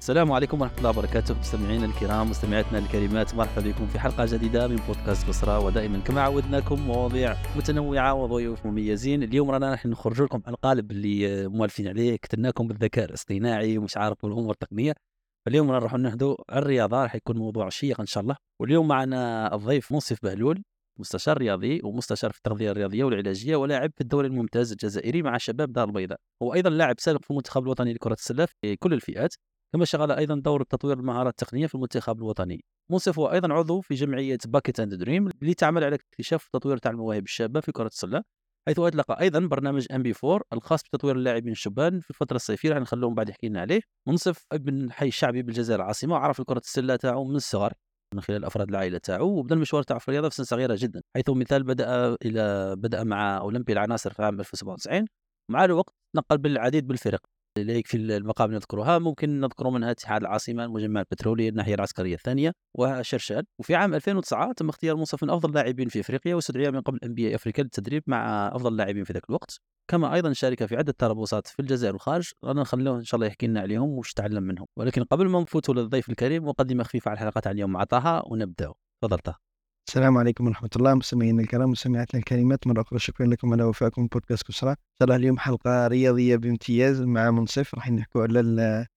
السلام عليكم ورحمة الله وبركاته. مستمعينا الكرام مستمعاتنا الكريمات مرحبا بكم في حلقة جديدة من بودكاست بصرة. ودائما كما عودناكم مواضيع متنوعة وضيوف مميزين. اليوم رانا راح نخرج لكم على القالب اللي موالفين عليه. كتبناكم بالذكاء الاصطناعي ومش عارف والامور التقنية. اليوم راح نهدو الرياضة راح يكون موضوع شيق إن شاء الله. واليوم معنا الضيف منصف بهلول مستشار رياضي ومستشار في التغذية الرياضية والعلاجية ولاعب في الدوري الممتاز الجزائري مع شباب دار البيضاء. هو أيضا لاعب سابق في المنتخب الوطني لكرة السلة في كل الفئات. كما شغل أيضا دور تطوير المهارات التقنية في المنتخب الوطني. منصف هو أيضا عضو في جمعية Bucket and Dream اللي تعمل على اكتشاف وتطوير تاع المواهب الشابة في كرة السلة حيث أطلق أيضا برنامج MB 4 الخاص بتطوير اللاعبين الشبان في الفترة الصيفية راح نخلوهم بعد يحكي لنا عليه. منصف ابن حي الشعبي بالجزائر العاصمة وعرف كره السلة تاعو من الصغر من خلال أفراد العائلة تاعو وبدأ المشوار تاعو في الرياضة في سن صغيرة جدا حيث مثال بدأ إلى بدأ مع اولمبي العناصر في عام 1097 مع الوقت نقل بالعديد بالفرق. لا يكفي المقام نذكرها ممكن نذكر منها أتحاد العاصمة المجمع البترولي الناحية العسكرية الثانية وشرشال وفي عام 2009 تم اختيار منصف من أفضل اللاعبين في إفريقيا واستدعي من قبل أنبياء إفريقيا للتدريب مع أفضل اللاعبين في ذاك الوقت. كما أيضا شارك في عدة تربصات في الجزائر والخارج رانا نخلوه إن شاء الله يحكي لنا عليهم وش تعلم منهم. ولكن قبل ما نفوتوا للضيف الكريم مقدمه خفيفه على الحلقة تاع اليوم مع طه ونبداو تفضل طه. السلام عليكم ورحمة الله. مستمعينا الكرام مستمعاتنا الكريمات مرة أخرى شكرا لكم على وفائكم بودكاست كسرى إن شاء الله اليوم حلقة رياضية بامتياز مع منصف راح نحكوا على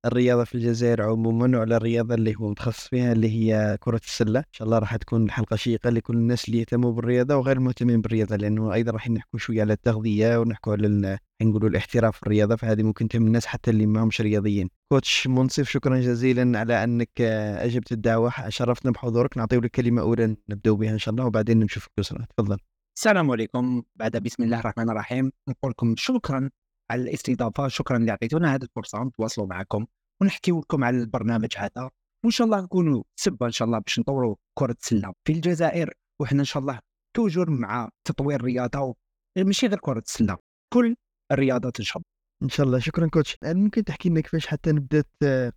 الرياضة في الجزائر عموما وعلى الرياضة اللي هو متخصص فيها اللي هي كرة السلة. إن شاء الله راح تكون الحلقة شيقة لكل الناس اللي يهتموا بالرياضة وغير المهتمين بالرياضة لأنه أيضا راح نحكوا شوية على التغذية ونحكوا على نقولوا الاحتراف في الرياضة فهذه ممكن تهم الناس حتى اللي ما همش رياضيين. كوتش منصف شكرا جزيلا على أنك أجبت الدعوة شرفتنا بحضورك. نعطيو لك كلمة أولى نبدأ بها إن شاء الله وبعدين نشوف الكسرة تفضل. السلام عليكم. بعد بسم الله الرحمن الرحيم نقول لكم شكرا على الاستضافة شكرا اللي عطيتونا هذه الفرصة. نتواصلوا معكم ونحكي لكم على البرنامج هذا. وإن شاء الله نكونوا سبه إن شاء الله باش نطوروا كرة السلة في الجزائر. وحنا إن شاء الله توجور مع تطوير الرياضة ماشي غير كرة السلة. كل الرياضات إن شاء الله. إن شاء الله. شكرا كوتش. ممكن تحكي لنا كيفاش حتى بدات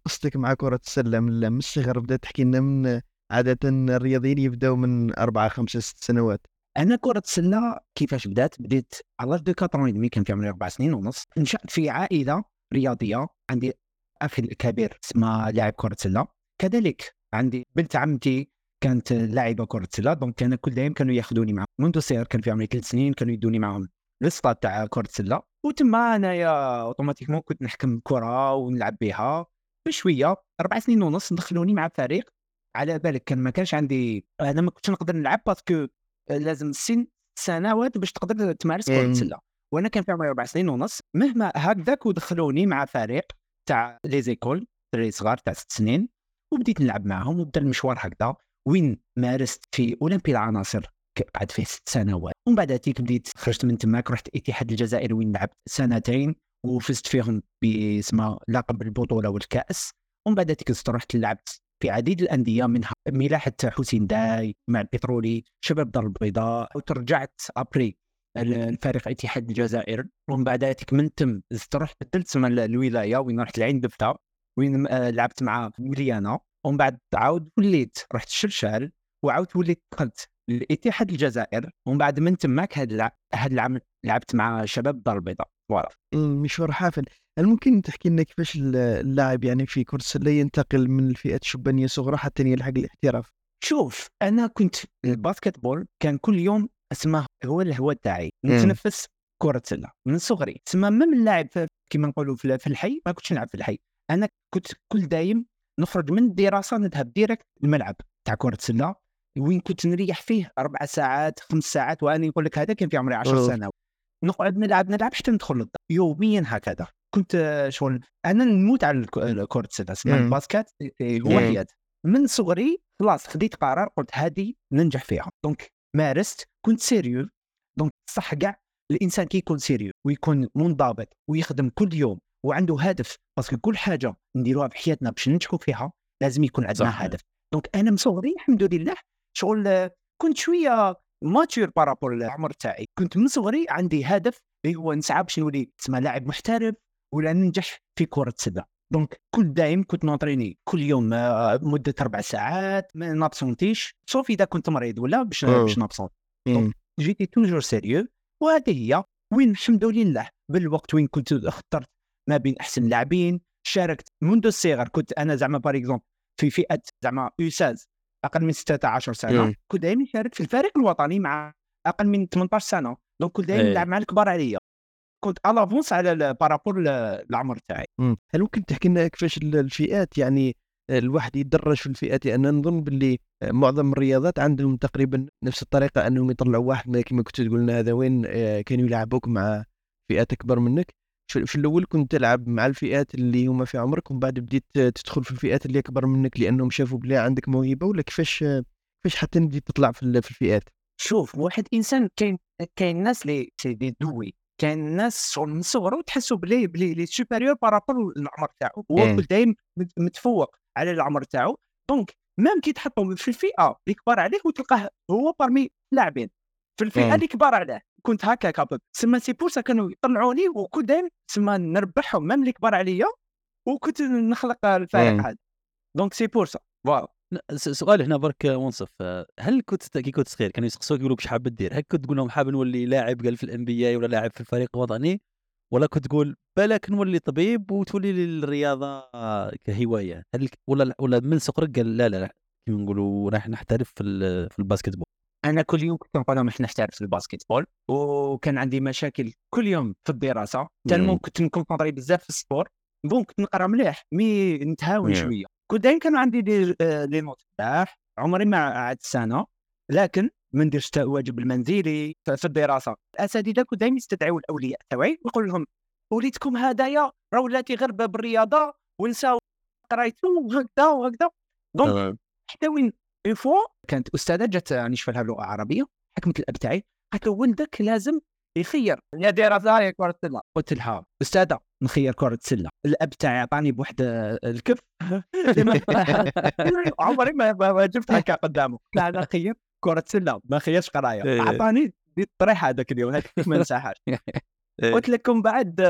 قصتك مع كرة السلة؟ من الصغر بدأت تحكي لنا من عادة الرياضيين يبداو من أربعة خمسة ست سنوات. أنا كرة السلة كيفاش بدأت؟ بديت à l'âge de 4 et demi كان في عمري أربع سنين ونص. نشأت في عائلة رياضية. عندي أخي الكبير اسمه لاعب كرة سله كذلك عندي بنت عمتي كانت لاعبة كرة سله donc أنا كل دايم كانوا ياخذوني معهم منذ صغر كان في عمري ثلاث سنين كانوا يدوني معهم السطاد تاع كرة السلة. وتما أنايا automatiquement كنت نحكم كرة ونلعب بها بشوية أربع سنين ونص دخلوني مع فريق. على بالك كان ما كانش عندي أنا ما كنتش نقدر نلعب parce que لازم سن سنوات باش تقدر تمارس كرة السله وأنا كان في عمري أربع سنين ونص مهما هكذاك ودخلوني مع فريق تاع les écoles دراري صغار تاع ست سنين وبديت نلعب معهم وبدا المشوار هكذا. وين مارست في اولمبي العناصر قعدت فيه ست سنوات. ومن بعد تيك بديت خرجت من تماك رحت الاتحاد الجزائري وين لعبت سنتين وفزت فيهم باسم لقب البطولة والكأس. ومن بعد تيك رحت لعبت في عديد الأندية منها ملاحة حسين داي مع البترولي شباب دار البيضاء وترجعت أبري الفريق اتحاد الجزائر ومن بعد من تم زدت رحت بدلت الولاية وين رحت لعين دفتا وين لعبت مع مليانة. ومن بعد عاود وليت رحت شرشال وعاود وليت دخلت للاتحاد الجزائر ومن بعد من تماك هذا هذا العام لعبت مع شباب دار البيضاء. voilà. مشوار حافل. هل ممكن تحكي لنا كيفاش اللاعب يعني في كرة السلة ينتقل من الفئات الشبانية صغرى حتى يلحق الاحتراف؟ شوف أنا كنت ال basketball كان كل يوم اسمه هو الهواء تاعي نتنفس كرة سلة من صغري. تسمى ما من لاعب كما نقولوا في الحي ما كنتش نلعب في الحي. أنا كنت كل دايم نخرج من الدراسة نذهب direct الملعب تاع كرة سلة وين كنت نريح فيه؟ أربع ساعات خمس ساعات وأنا نقول لك هذا كان في عمري 10 سنوات. نقعد نلعب نلعب حتى ندخل للدار يوميا هكذا. كنت شغل أنا نموت على كره السله ال basket؟ هو من صغري خلاص خديت قرار قلت هذه ننجح فيها. donc مارست كنت sérieux. donc صح كاع الإنسان كي يكون sérieux ويكون منضبط ويخدم كل يوم وعنده هدف. parce que كل حاجة نديروها في حياتنا باش ننجحوا فيها لازم يكون عندنا هدف. donc أنا من صغري الحمد لله شغل كنت شوية mature par rapport العمر تاعي. كنت من صغري عندي هدف اللي هو نسعى باش نولي تسمى لاعب محترف ولا ننجح في كرة السلة. donc كل دايم كنت نونتريني كل يوم آه، مدة أربع ساعات ما نابسونتيش. sauf إذا كنت مريض ولا باش باش نابسونت j'étais toujours sérieux وهذه هي. وين؟ الحمد لله. بالوقت وين كنت اخترت ما بين أحسن لاعبين شاركت منذ الصغر. كنت أنا زعما par exemple في فئة زعما U16 أقل من 16 سنة مم. كنت دائما نشارك في الفريق الوطني مع أقل من 18 سنة donc كنت دائما إيه. نلعب مع الكبار عليا كنت à l'avance على par rapport العمر تاعي. هل ممكن تحكي لنا كيفاش ال- الفئات يعني الواحد يدرج في الفئات لأن نظن باللي معظم الرياضات عندهم تقريبا نفس الطريقة أنهم يطلعوا واحد ما كما كنت تقول لنا هذا وين آه، كانوا يلعبوك مع فئات أكبر منك في في الأول كنت تلعب مع الفئات اللي هما في عمرك ومن بعد بديت تدخل في الفئات اللي أكبر منك لأنهم شافوا بلي عندك موهبة ولا كيفاش كيفاش حتى بديت تطلع في ال- في الفئات؟ شوف واحد إنسان كاين كاين ناس اللي c'est des doués كاين ناس من صغره تحسوا بلي بلي il est supérieur par rapport للعمر تاعو. هو إيه. دايما مت- متفوق على العمر تاعو. donc même كي تحطوا في الفئة اللي كبار عليه وتلقاه هو parmi اللاعبين في الفئة إيه. اللي كبار عليه كنت هكا كابل سما c'est pour ça كانوا يطلعوني وكنت دايما سما نربحهم même اللي كبار عليا وكنت نخلق الفريق إيه. هذا. donc c'est pour ça. voilà. سؤال هنا برك منصف. آه، هل كنت كي كنت صغير كانوا يسقسوك يقولوا لك اش حاب دير هل كنت تقول لهم حاب نولي لاعب قال في ال NBA ولا لاعب في الفريق الوطني؟ ولا كنت تقول بالك نولي طبيب وتولي لي الرياضه آه، كهواية؟ هل ولا ولا من صغرك قال لا لا لا كيما نقولوا راح نحترف في ال- في ال basketball أنا كل يوم كنت نقول لهم إحنا نحترف في ال basketball وكان عندي مشاكل كل يوم في الدراسة. tellement مم. كنت نكونطري بزاف في ال sport bon كنت نقرأ مليح mais نتهاون. شوية. كنت دايما كانوا عندي les, آه، les notes مليح عمري ما عاد سنة لكن ما نديرش تا- واجب المنزلي في الدراسة. الأساتذة كنت دايما يستدعيوا الأولياء تاعي ويقول لهم وليدكم هدايا راه ولاتي غير باب الرياضه ونساو قرايته وهكذا وهكذا. donc حتى وين une fois كانت أستاذة جات نشفى لها اللغة العربيه حكمت الأب تاعي قالت له ولدك لازم يخير؟ يا دراسه يا كرة سله قلت لها أستاذة نخير كرة سله الأب تاعي عطاني بواحد آه، الكف. عمري ما جبت هكا قدامه. لا أنا خير كرة سلة ما خيرش قراية. إيه. عطاني دي الطريحه هذاك اليوم ما نساهاش إيه. قلت لكم بعد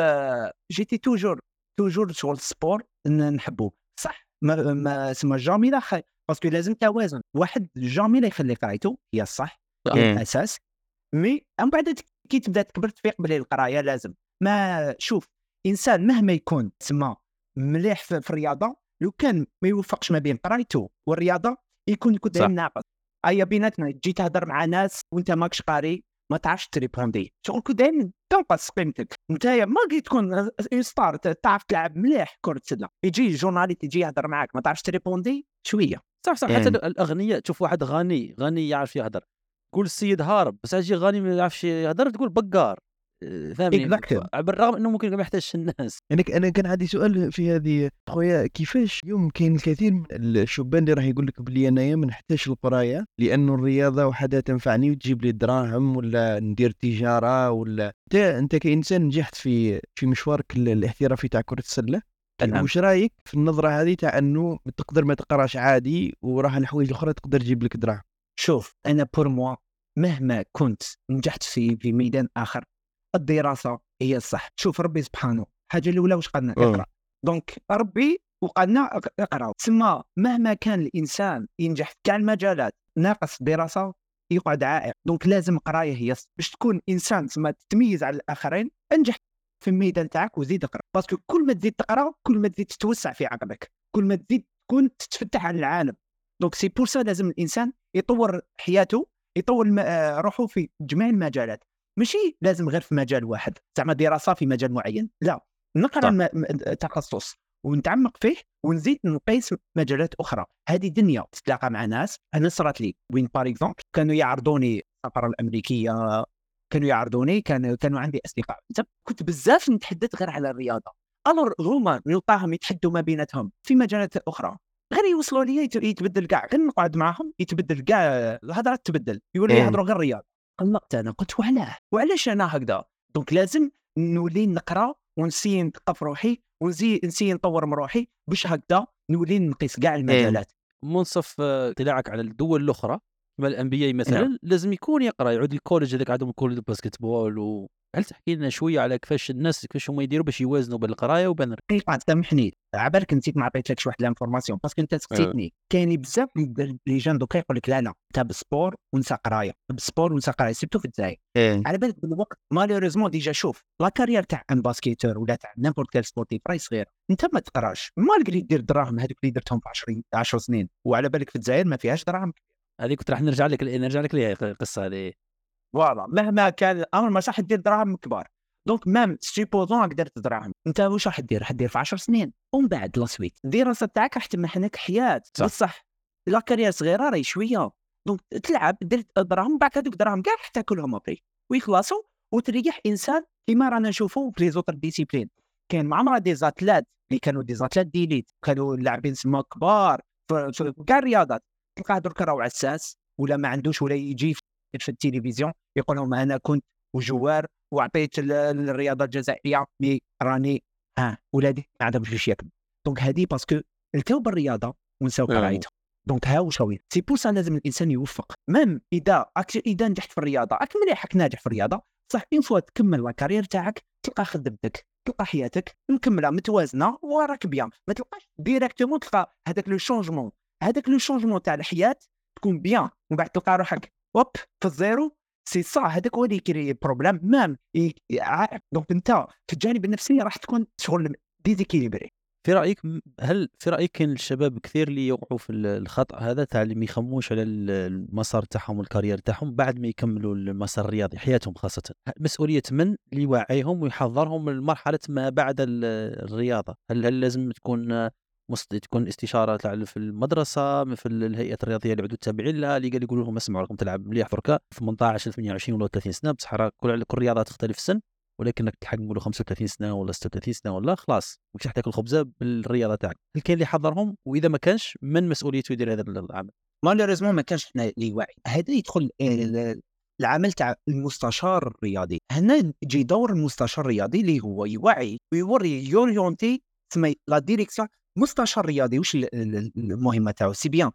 j'étais toujours toujours شغل ال sport ن- نحبه صح ما ما سما jamais لا خي parce que لازم توازن. واحد jamais لا يخلي قرايته؟ هي الصح هي. الأساس. mais من بعد كي تبدأ تكبر تفيق بلي القراية لازم. ما شوف إنسان مهما يكون تسمى مليح في, الرياضة لو كان ما يوفقش ما بين قرايته والرياضة يكون يكون. دايما ناقص. أيا بيناتنا تجي تهضر مع ناس وأنت ماكش قاري ما تعرفش تريبوندي شغل كون دايما تنقص قيمتك انت ما قي تكون une star تعرف تلعب مليح كرة سله يجي journaliste يجي يهضر معاك. ما تعرفش تريبوندي شوية. صح صح. إيه. حتى الاغنياء تشوف واحد غني غني يعرف يهدر تقول السيد هارب بس أجي غني ما يعرفش يهدر تقول بقار. فهمني Exactly. بالرغم إنه ممكن ما يحتاجش الناس أنا أنا كان عندي سؤال في هذه خويا كيفاش اليوم كاين الكثير من الشبان اللي راح يقول لك بلي أنايا ما نحتاجش القراية لأنه الرياضة وحدها تنفعني وتجيب لي دراهم ولا ندير تجارة ولا أنت أنت كإنسان نجحت في في مشوارك ال- الاحترافي تاع كرة السلة نعم. وش رأيك في النظرة هذه تاع إنه تقدر ما تقراش عادي وراه الحوايج الاخرى تقدر تجيب لك دراهم شوف أنا بور موا مهما كنت نجحت في في ميدان آخر الدراسة هي الصح. شوف ربي سبحانه. الحاجة الأولى واش قالنا؟ أه. اقرأ. donc ربي وقالنا اق- اقرأ. تسمى مهما كان الإنسان ينجح في كاع المجالات ناقص دراسة يقعد عائق. donc لازم قراية هي. باش تكون إنسان تسمى تتميز على الآخرين انجح في الميدان تاعك وزيد اقرأ. parce que كل ما تزيد تقرأ كل ما تزيد تتوسع في عقلك. كل ما تزيد تكون تتفتح على العالم. donc c'est pour ça لازم الإنسان يطور حياته يطور آه، روحه في جميع المجالات. ماشي لازم غير في مجال واحد. زعما دراسة في مجال معين. لا نقرأ م- تخصص ونتعمق فيه ونزيد نقيس مجالات أخرى. هذه دنيا تتلاقى مع ناس. أنا صرات لي وين par exemple كانوا يعرضوني السفارة الأمريكية كانوا يعرضوني كانوا كانوا عندي أصدقاء. كنت بزاف نتحدث غير على الرياضة. ألور هما نلقاهم يتحدوا ما بيناتهم في مجالات أخرى. غير يوصلوا لي يت- يتبدل كاع. غير نقعد معاهم يتبدل كاع الهضره تتبدل يولوا إيه. يهضروا غير رياضه قلقت أنا قلت وعلاه. وعلاش أنا هكذا؟ دونك لازم نولي نقرأ ونسي نثقف روحي ونزي نسي نطور من روحي باش هكذا نولي نقيس كاع المجالات. منصف آه، اطلاعك على الدول الأخرى كما ال NBA مثلا نعم. لازم يكون يقرأ يعود ال collège هذاك عندهم college basketball هل تحكي لنا شوية على كيفاش الناس كيفاش هما يديروا باش يوازنوا بين القراية وبين دقيقه سامحني عبالك نسيت ما عطيتلكش واحد l'information parce que أنت سقسيتني. كاين بزاف les jeunes دوكا يقول لك لا لا أنت بال sport ونسى قراية بال sport ونسى قراية surtout في الجزائر. إيه. على بالك بالوقت malheureusement déjà شوف la carrière تاع un basketteur ولا تاع n'importe quel sportif راهي صغيرة. أنت ما تقراش مالك دير دراهم هذوك اللي درتهم في 20 10 سنين وعلى بالك في الجزائر ما فيهاش دراهم. هذه كنت راح نرجع لك نرجع لك ليها القصة هذه. voilà مهما كان الأمر ما راح دير دراهم كبار. donc même supposons راك درت دراهم أنت واش راح دير؟ راح دير في 10 سنين. ومن بعد la suite الدراسه تاعك راح تمنح لك حياة. صح. بصح. la carrière صغيرة راهي شوية. donc تلعب درت دراهم بعد هذوك دراهم كاع راح تاكلهم après. ويخلصوا وتريح إنسان. كيما رانا نشوفوا في les autres disciplines كاين مع مرة des athlètes اللي كانوا des athlètes d'élite كانوا لاعبين سما كبار. كاع الرياضات تلقاه درك راهو عساس ولا ما عندوش ولا يجي في في التلفزيون يقول لهم أنا كنت un joueur وعطيت ال- الرياضة الجزائرية mais راني ها ولادي ما عندهمش باش ياكلوا donc هذه parce que اداو بالرياضة ونساو نعم. قرايتهم. donc ها واش راهي c'est pour ça لازم الإنسان يوفق. même إذا إذا نجحت في الرياضة راك مليح راك ناجح في الرياضة صح une fois تكمل la carrière تاعك تلقى خدمتك تلقى حياتك مكمله متوازنة وراك bien. ما تلقاش directement تلقى هذاك le changement هذاك le changement تاع الحياة تكون bien ومن بعد تلقى روحك hop في ال zéro c'est ça هذاك هو اللي يكري problème. même donc أنت في الجانب النفسي راح تكون شغل déséquilibré. في رأيك هل في رأيك كاين الشباب كثير اللي يوقعوا في ال- الخطأ هذا تاع اللي ما يخموش على ال- المسار تاعهم وال carrière تاعهم بعد ما يكملوا المسار الرياضي حياتهم خاصة؟ مسؤولية من اللي يوعيهم ويحضرهم من مرحلة ما بعد ال- الرياضة؟ هل هل لازم تكون. تكون استشارة في المدرسة في ال- الهيئة الرياضية اللي عدو تابعين لها اللي قال يقولوا لهم اسمعوا راكم تلعب مليح دركا 18 28 ولا 30 سنة بصح راه كل كل رياضه تختلف السن ولكن راك تلحق نقولوا 35 سنة ولا 36 سنة ولا خلاص ماكش راح تاكل خبزة بالرياضة تاعك. هل كاين اللي حضرهم وإذا ما كانش من مسؤوليته يدير هذا العمل. malheureusement ما كانش حنا اللي واعي. هذا يدخل ال- العمل تاع المستشار الرياضي. هنا يجي دور المستشار الرياضي اللي هو يوعي ويوري يorienter تسمى la direction مستشار رياضي ال- المهمة تاعو؟ c'est bien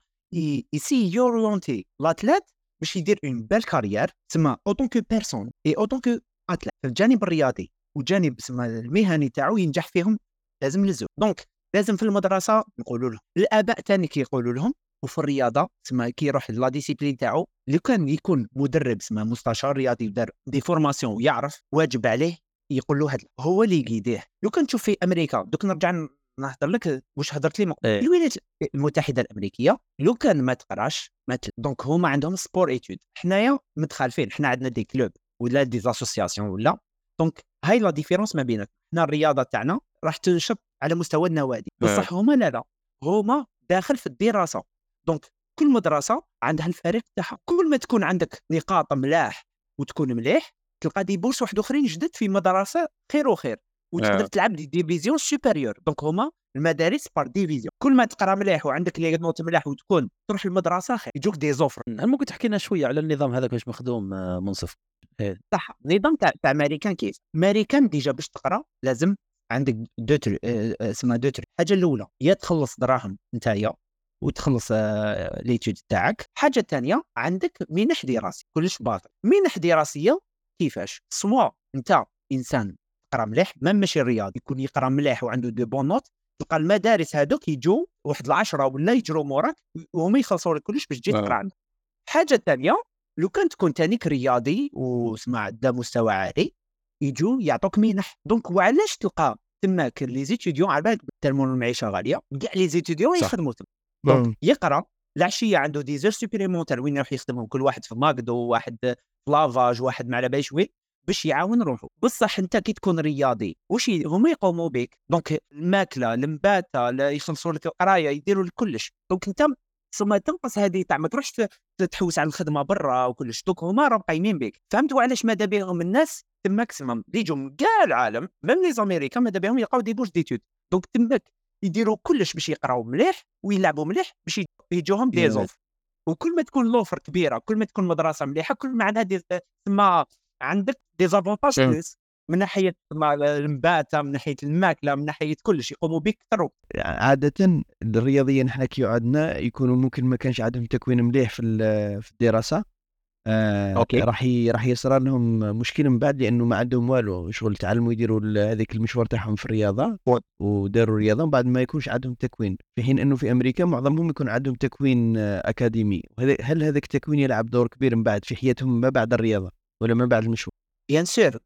يسي يorienter l'athlète باش يدير une belle carrière تسمى en tant que personne et en tant que athlète الجانب الرياضي والجانب تسمى المهني تاعو ينجح فيهم لازم les deux donc لازم في المدرسة نقولوا لهم الآباء تاني كيقولوا لهم وفي الرياضة تسمى كي يروح la discipline تاعو لو كان يكون مدرب تسمى مستشار رياضي ودار des formations ويعرف واجب عليه يقول له هذا هو اللي يguider ه. لو كان تشوف في أمريكا دوك نرجع نهضر لك واش هضرت لي إيه. الولايات المتحدة الأمريكية لو كان ما تقراش ما ت... donc هما عندهم sport études حنايا متخالفين حنا عندنا des clubs ولا des associations ولا. donc هاي la différence ما بينك. حنا الرياضة تاعنا راح تنشط على مستوى النوادي. نعم. بصح هما لا لا هما داخل في الدراسة. donc كل مدرسة عندها الفريق تاعها. كل ما تكون عندك نقاط ملاح وتكون مليح تلقى des bourses واحد أخرين جدد في مدرسة خير وخير. وتقدر آه. تلعب des divisions supérieures donc هما المدارس par division كل ما تقرأ مليح وعندك les notes ملاح وتكون تروح المدرسة خير. يجوك des offres هل ممكن تحكي لنا شوية على النظام هذا كيفاش مخدوم آه، منصف؟ صح. النظام تاع تاع امريكان كيف؟ américain déjà باش تقرأ لازم عندك دو تر آه، آه، اسمها دو تر الحاجة الأولى يا تخلص دراهم نتايا وتخلص آه، l'étude تاعك. الحاجة الثانية عندك منح دراسي كلش باطل. منح دراسية كيفاش؟ soit انت إنسان تقرا مليح ما ماشي رياضي يكون يقرأ مليح وعنده des bonnes notes تلقى المدارس هذوك يجوا واحد العشرة ولا يجروا موراك وهما يخلصوا لك كلش باش تجي آه. تقرأ عندهم حاجة ثانية لو كان تكون تانيك رياضي وسمه عندك مستوى عالي يجوا يعطوك منح donc وعلاش تلقى تماك les étudiants على بالك tellement المعيشه غالية كاع les étudiants. يخدموا تما. donc يقرأ العشية عنده des heures supplémentaires وين يروح يخدمهم كل واحد في ماكدو واحد في lavage واحد ما على باليش وين باش يعاون روحه بصح انت كي تكون رياضي واش هما يقوموا بك donc الماكلة المباته يخلصوا لك القراية يديروا لك كلش. donc انت ثم تنقص هذه تاع ما تروحش تحوس على الخدمة برا وكلش. دوك هما راهم قايمين بك فهمت وعلاش ماذا بهم الناس؟ maximum اللي يجوا من كاع العالم même les Américains ماذا بهم يلقاو des bourses d'études donc تماك يديروا كلش باش يقراو مليح ويلعبوا مليح باش يجوهم des offres وكل ما تكون l'offre كبيرة كل ما تكون مدرسه مليحة كل ما عندها تما عندك des avantages مم. plus من ناحية تما المباتة من ناحية الماكلة من ناحية كلش يقوموا بك أكثر عادة الرياضيين حنا كي عندنا يكونوا ممكن ما كانش عندهم تكوين مليح في في الدراسة آه OK. راح. راح يصير لهم مشكلة من بعد لأنه ما عندهم والو شغل تعلموا يديروا هذيك المشوار تاعهم في الرياضة وداروا الرياضة وبعد ما يكونش عندهم تكوين في حين إنه في أمريكا معظمهم يكون عندهم تكوين آه، أكاديمي هل هذاك التكوين يلعب دور كبير من بعد في حياتهم ما بعد الرياضة ولا ما بعد المشوار bien sûr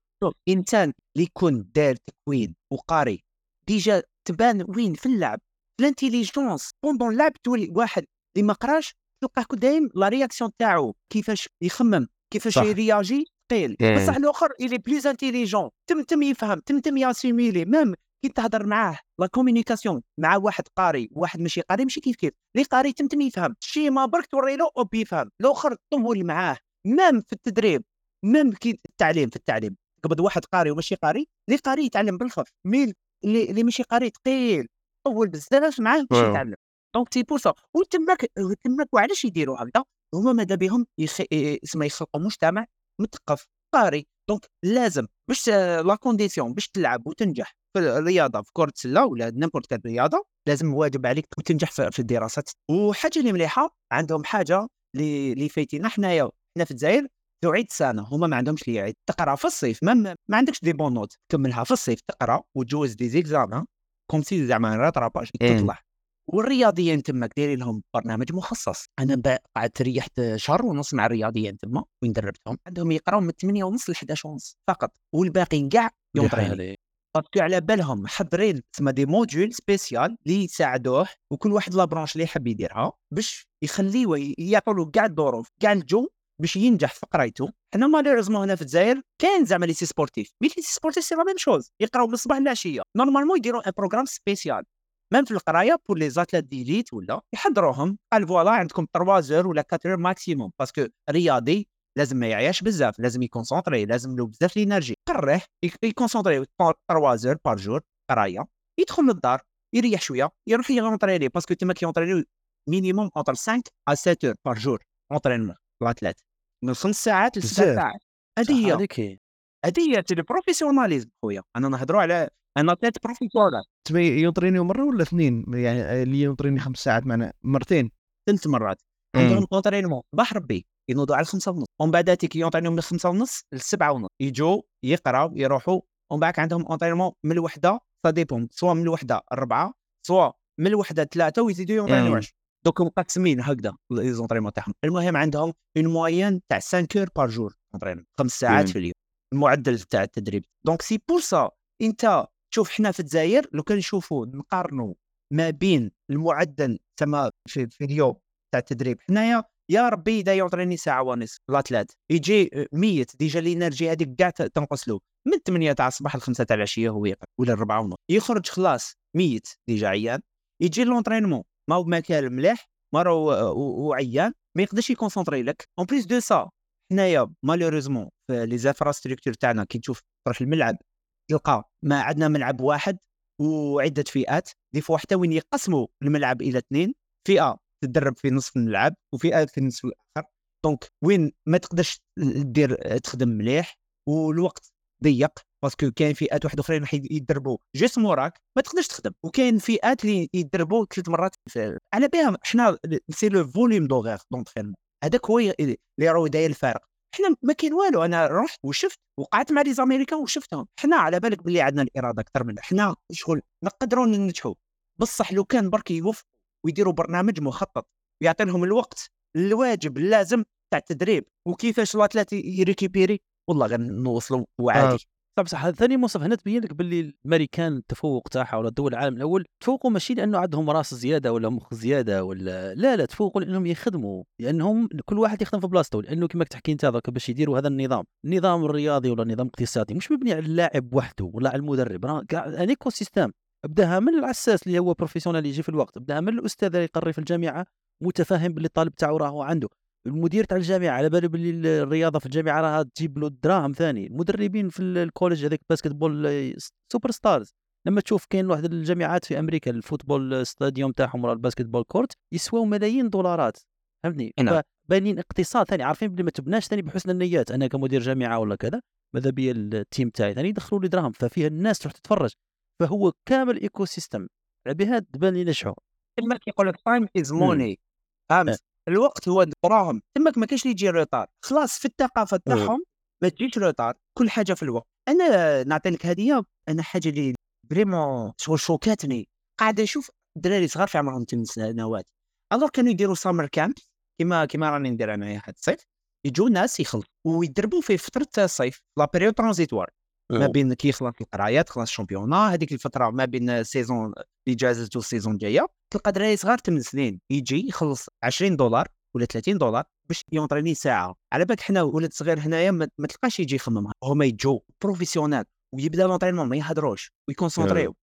إنسان اللي يكون دار تكوين وقاري déjà تبان وين في اللعب. في ال intelligence pendant اللعب تولي واحد اللي ما قراش تلقاه دايم la réaction تاعو. كيفاش يخمم؟ كيفاش. يرياجي؟ ثقيل إيه. بصح الآخر اللي plus intelligent تم تم يفهم تم تم يassimilé. même كي تهضر معاه la communication مع واحد قاري وواحد ماشي قاري ماشي كيف كيف. اللي قاري تم تم يفهم. شي ما برك توري له hop يفهم. الآخر طول معاه. même في التدريب. même كي التعليم في التعليم. قبض واحد قاري وماشي قاري اللي قاري يتعلم بالخف mais اللي, اللي ماشي قاري ثقيل طول بزاف معاه باش. يتعلم. donc c'est pour ça وتماك تماك وعلاش يديروا هكذا؟ هما ماذا بهم يخ... اسمها يخلقوا مجتمع مثقف قاري. donc لازم باش آه، la condition باش تلعب وتنجح في الرياضة في كرة السلة ولا n'importe quelle رياضة لازم واجب عليك وتنجح في الدراسات. وحاجة اللي مليحة عندهم حاجة اللي اللي فايتينا حنايا حنا في الجزائر تعيد سنة هما ما عندهمش اللي يعيد. تقرأ في الصيف ما ما عندكش des bonnes notes تكملها في الصيف تقرأ وتجوز des examens comme si زعما rattrapage إيه. تطلع. والرياضيين تماك دايرين لهم برنامج مخصص. أنا قعدت ريحت شهر ونص مع الرياضيين تما وين دربتهم. عندهم يقراو من 8 ونص ل 11 ونص فقط والباقي كاع لحالي. parce que على بالهم محضرين تسمى des modules spécial اللي يساعدوه وكل واحد la branche اللي يحب يديرها باش يخليوه يعطوا له كاع الظروف كاع الجو باش ينجح في قرايته. حنا malheureusement هنا في الجزائر كاين زعما lycée sportif mais lycée sportif c'est la même chose يقراو من الصباح للعشية. normalement يديروا un programme spécial même في القراية pour les athlètes d'élite ولا يحضروهم. قال voilà عندكم 3 heures ولا 4 heures maximum parce que رياضي لازم ما يعياش بزاف. لازم يconcentré. لازم له بزاف l'énergie قريه يك- يconcentré 3 heures par jour قراية. يدخل للدار. يريح شوية. يروح يونطريني باسكو تما كيونطريني مينيموم اونتر 5 ا 7 اور بار جور اونطرينمون الاتلات من خمس ساعات لست. ساعات. هذه هي إيه. هذه هي le professionnalisme خويا. أنا نهضروا على un athlète professionnel تسمى يentraîner مرة ولا اثنين؟ يعني اللي يentraîner خمس ساعات معنا مرتين. ثلاث مرات. عندهم entraînement صباح ربي. ينوضوا على الخمسة ونص. ومن بعد تيك يentraîner وا من الخمسة ونص للسبعة ونص. يجوا يقراو يروحوا. ومن بعد عندهم entraînement من الوحدة ça dépend soit من الوحدة أربعة soit من الوحدة ثلاثة ويزيدوا يentraîner وا مم. 10 دوك مقسمين هكذا les entraînements تاعهم المهم عندهم une moyenne تاع 5 heures par jour خمس ساعات. في اليوم المعدل تاع التدريب donc c'est pour ça انت شوف حنا في الجزائر لو كان نشوفوا نقارنوا ما بين المعدل تما في, في اليوم تاع التدريب حنايا يا ربي دا يعطيني ساعه ونص l'athlète يجي آه، ميت déjà ال énergie هذيك كاع تنقص له من 8 تاع الصباح ل 5 تاع العشيه هو يقرا ولا 4 ونص يخرج خلاص ميت déjà عيان يجي l'entraînement ما هو ماكل مليح مرة و- و- وعيان ما يقدرش يconcentré لك. en plus de ça حنايا malheureusement في les infrastructures تاعنا كي تشوف تروح الملعب تلقى ما عندنا ملعب واحد وعدة فئات des fois حتى وين يقسموا الملعب إلى اثنين فئة تدرب في نصف الملعب وفئة في النصف الآخر. donc وين ما تقدرش دير تخدم مليح والوقت ضيق parce que كاين فئات واحد أخرين راح يدربوا جسم موراك ما تقدرش تخدم وكاين فئات اللي يدربوا ثلاث مرات على بالهم حنا c'est le volume d'heures d'entraînement هذاك هو اللي راه داير الفارق. حنا ما كاين والو. أنا رحت وشفت وقعدت مع les américains وشفتهم. حنا على بالك باللي عندنا الإرادة أكثر من حنا شغل نقدروا ننجحوا بصح لو كان برك يوفقوا ويديروا برنامج مخطط ويعطي لهم الوقت الواجب اللازم تاع التدريب. وكيفاش ال athlète يrécupéré والله غنوصلوا وعادي. صح بصح هذا ثاني مصطفى هنا تبين لك باللي الامريكان التفوق تاعها ولا دول العالم الأول. تفوقوا ماشي لأنه عندهم راس زيادة ولا مخ زيادة ولا لا لا تفوقوا لأنهم يخدموا لأنهم كل واحد يخدم في بلاصته. لأنه كما تحكي انت هذاك باش يديروا هذا النظام. النظام الرياضي ولا النظام الاقتصادي مش مبني على اللاعب وحده ولا على المدرب. راه un écosystème أبداها من العساس اللي هو professionnel يجي في الوقت. أبداها من الأستاذ اللي يقري في الجامعة متفاهم باللي الطالب تاعو راهو عنده. المدير تاع الجامعة على باله باللي الرياضة في الجامعة راها تجيب له دراهم ثاني. المدربين في ال- ال college هذاك basketball آه، superstars لما تشوف كاين واحد الجامعات في أمريكا ال football stadium تاعهم ولا ال basketball court يسواو ملايين دولارات. فهمتني؟ نعم. بانين اقتصاد ثاني. عارفين بلي ما تبناش ثاني بحسن النيات. أنا كمدير جامعة ولا كذا ماذا بيا ال team تاعي؟ ثاني يدخلوا لي دراهم. ففيها الناس تروح تتفرج. فهو كامل ecosystem على بها تبان لي نجحوا كما كيقول لك time is. money فهمت الوقت هو دراهم تماك ما كاينش اللي يجي retard خلاص في الثقافه تاعهم ما تجيش retard كل حاجة في الوقت. أنا نعطي لك هدية أنا حاجة اللي vraiment choqu اتني. قاعد نشوف دراري صغار في عمرهم 8 سنوات. alors كانوا يديروا summer camp كيما كيما راني ندير انايا هاد الصيف. يجوا ناس يخلطوا ويدربوا في فترة الصيف la période transitoire ما بين كي يخلص القرايه تخلص ال championnat هذيك الفترة ما بين saison اللي جازت وال saison الجاية تلقى دراري صغار 8 سنين يجي يخلص 20 دولار ولا 30 دولار باش ي entraîner ني ساعة. على بالك حنا ولد صغير هنايا ما تلقاش يجي يخمم هما يجوا professionnel ويبدأ l'entraînement ما يهضروش وي concentrer و.